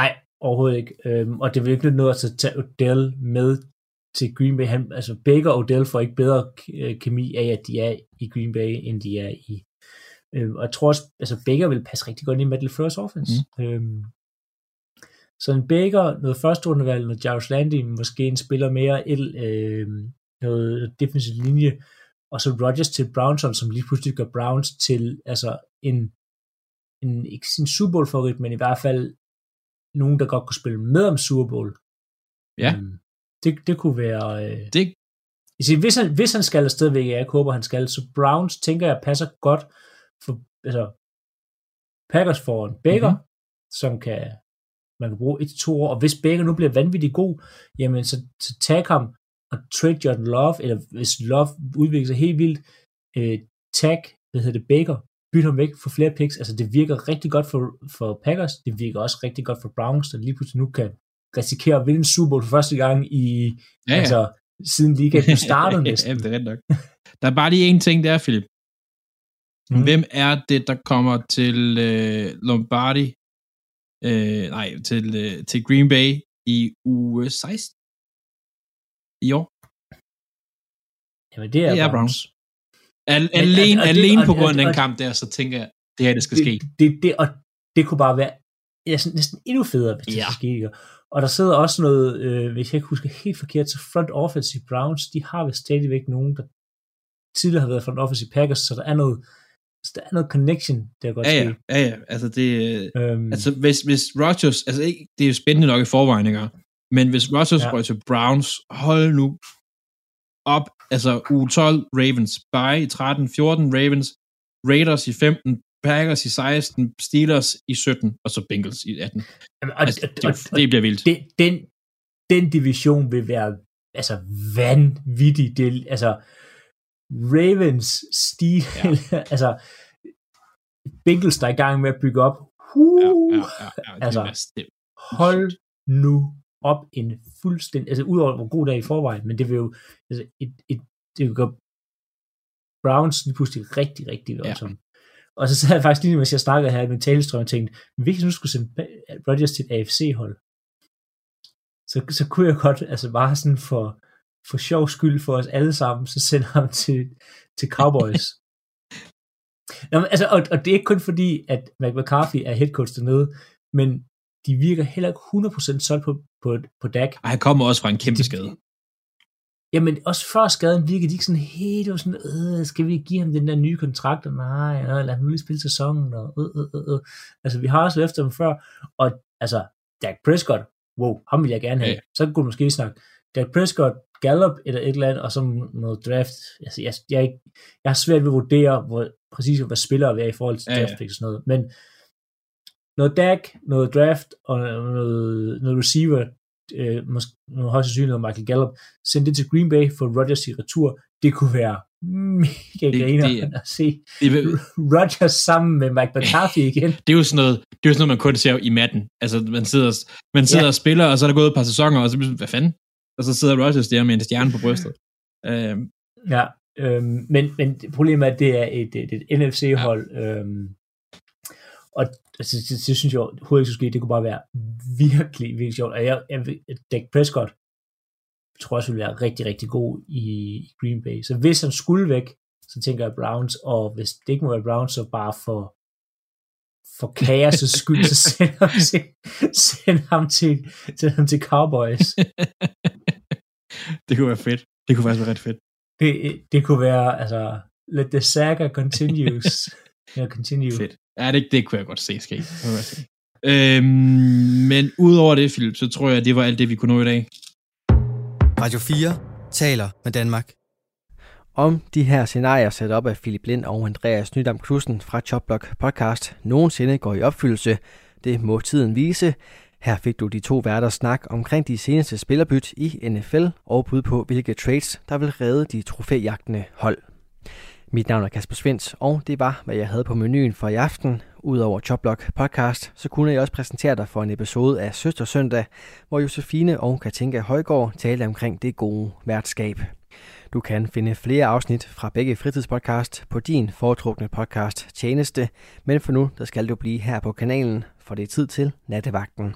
Nej, overhovedet ikke. Øhm, og det vil ikke noget at tage Odell med til Green Bay. Han, altså Baker og Odell får ikke bedre øh, kemi af, at de er i Green Bay, end de er i. Øhm, og jeg tror også, altså Baker vil passe rigtig godt ind i Metal First Offense. Mm. Øhm, så en Baker, noget første rundevalg, noget Jarvis Landy, måske en spiller mere, et, øh, noget defensiv linje, og så Rodgers til Brownson, som lige pludselig gør Browns til altså en, en ikke sin Super Bowl favorit, men i hvert fald nogen, der godt kunne spille med om Super Bowl. Ja. Um, det, det kunne være... Øh, det... Hvis han, hvis han skal afsted, hvilket jeg håber, han skal, så Browns tænker jeg passer godt for altså, Packers for en Baker, mm-hmm. som kan man kan bruge et to år, og hvis Baker nu bliver vanvittigt god, jamen så, så tag ham og trade Jordan Love, eller hvis Love udvikler sig helt vildt, øh, tag, hvad hedder det, Baker, bytte ham væk for flere picks. Altså det virker rigtig godt for, for Packers, det virker også rigtig godt for Browns, der lige pludselig nu kan risikere at vinde en Super Bowl for første gang i, ja, ja. altså siden ligaen startede næsten. ja, det er nok. Der er bare lige en ting der, Philip. Mm. Hvem er det, der kommer til øh, Lombardi, øh, nej, til, øh, til Green Bay i uge 16? I år? Jamen, det er, det er Browns. Browns. Al- men, alene og, og alene det, på grund af den kamp der, så tænker jeg, det her, det skal det, ske. Det, det, og det kunne bare være sådan, næsten endnu federe, hvis det ja. skal ske. Og der sidder også noget, øh, hvis jeg ikke husker helt forkert, så front office i Browns, de har vist stadigvæk nogen, der tidligere har været front office i Packers, så der er noget, så der er noget connection, der godt ja, ja, ja, ja, altså det, øhm, altså hvis, hvis Rodgers, altså ikke, det er jo spændende nok i forvejen, ikke? men hvis Rodgers ja. røg til Browns, hold nu op, altså u 12 Ravens, bye i 13, 14 Ravens, Raiders i 15, Packers i 16, Steelers i 17, og så Bengals i 18. Jamen, og, altså, det, og, det bliver vildt. Den, den, den division vil være altså vanvittig. Det, altså Ravens, Steelers, ja. altså Bengals, der er i gang med at bygge op. Uh, ja, ja, ja, ja, altså, det hold nu op en fuldstændig, altså udover hvor god der er i forvejen, men det vil jo, altså et, et, det vil gøre Browns lige pludselig rigtig, rigtig voldsomt. Ja. Og så sad jeg faktisk lige, mens jeg snakkede her med talestrøm og tænkte, hvis jeg nu skulle sende Rodgers til et AFC-hold, så, så kunne jeg godt, altså bare sådan for, for sjov skyld for os alle sammen, så sende ham til, til Cowboys. Nå, men, altså, og, og det er ikke kun fordi, at Mike McCarthy er head coach dernede, men de virker heller ikke 100% solgt på, på, på Dak. Og han kommer også fra en kæmpe skade. Jamen, også før skaden virkede de ikke sådan helt, var sådan, øh, skal vi give ham den der nye kontrakt? Og nej, øh, lad ham lige spille sæsonen. Og, øh, øh, øh. Altså, vi har også efter dem før. Og altså, Dak Prescott, wow, ham vil jeg gerne have. Ja. Så kunne du måske snakke Dak Prescott, Gallup eller et eller andet, og så noget draft. Altså, jeg, jeg, jeg, jeg har svært ved at vurdere, hvor, præcis hvad spillere er i forhold til ja, draft ja. og sådan noget. Men noget Dak, noget draft og noget, noget receiver, øh, måske noget højst sandsynligt noget Michael Gallup, sende det til Green Bay for Rodgers i retur. Det kunne være mega griner at se det, det, Rodgers sammen med Mike McCarthy igen. det er jo sådan noget, det er jo sådan noget, man kun ser i matten. Altså, man sidder, man sidder ja. og spiller, og så er der gået et par sæsoner, og så bliver hvad fanden? Og så sidder Rodgers der med en stjerne på brystet. øhm. Ja, øhm, men, men problemet er, at det er et, et, et NFC-hold, ja. øhm, og altså, det, det, synes jeg overhovedet ikke skulle ske. Det kunne bare være virkelig, virkelig sjovt. Og jeg, jeg, Dak Prescott tror også ville være rigtig, rigtig god i, i Green Bay. Så hvis han skulle væk, så tænker jeg Browns, og hvis det ikke må være Browns, så bare for, for kaos' skyld, så send ham til, send ham til, send ham til Cowboys. det kunne være fedt. Det kunne faktisk være ret fedt. Det, det kunne være, altså, let the saga continues. ja, continue. Fedt. Ja, det, det kunne jeg godt se ske. Øhm, men udover det, Philip, så tror jeg, det var alt det, vi kunne nå i dag. Radio 4 taler med Danmark. Om de her scenarier sat op af Philip Lind og Andreas Nydam Knudsen fra Chopblock Podcast nogensinde går i opfyldelse, det må tiden vise. Her fik du de to værter snak omkring de seneste spillerbyt i NFL og bud på, hvilke trades, der vil redde de trofæjagtende hold. Mit navn er Kasper Svens, og det var, hvad jeg havde på menuen for i aften. Udover Choplock podcast, så kunne jeg også præsentere dig for en episode af Søster Søndag, hvor Josefine og Katinka Højgaard talte omkring det gode værtskab. Du kan finde flere afsnit fra begge fritidspodcast på din foretrukne podcast tjeneste, men for nu der skal du blive her på kanalen, for det er tid til nattevagten.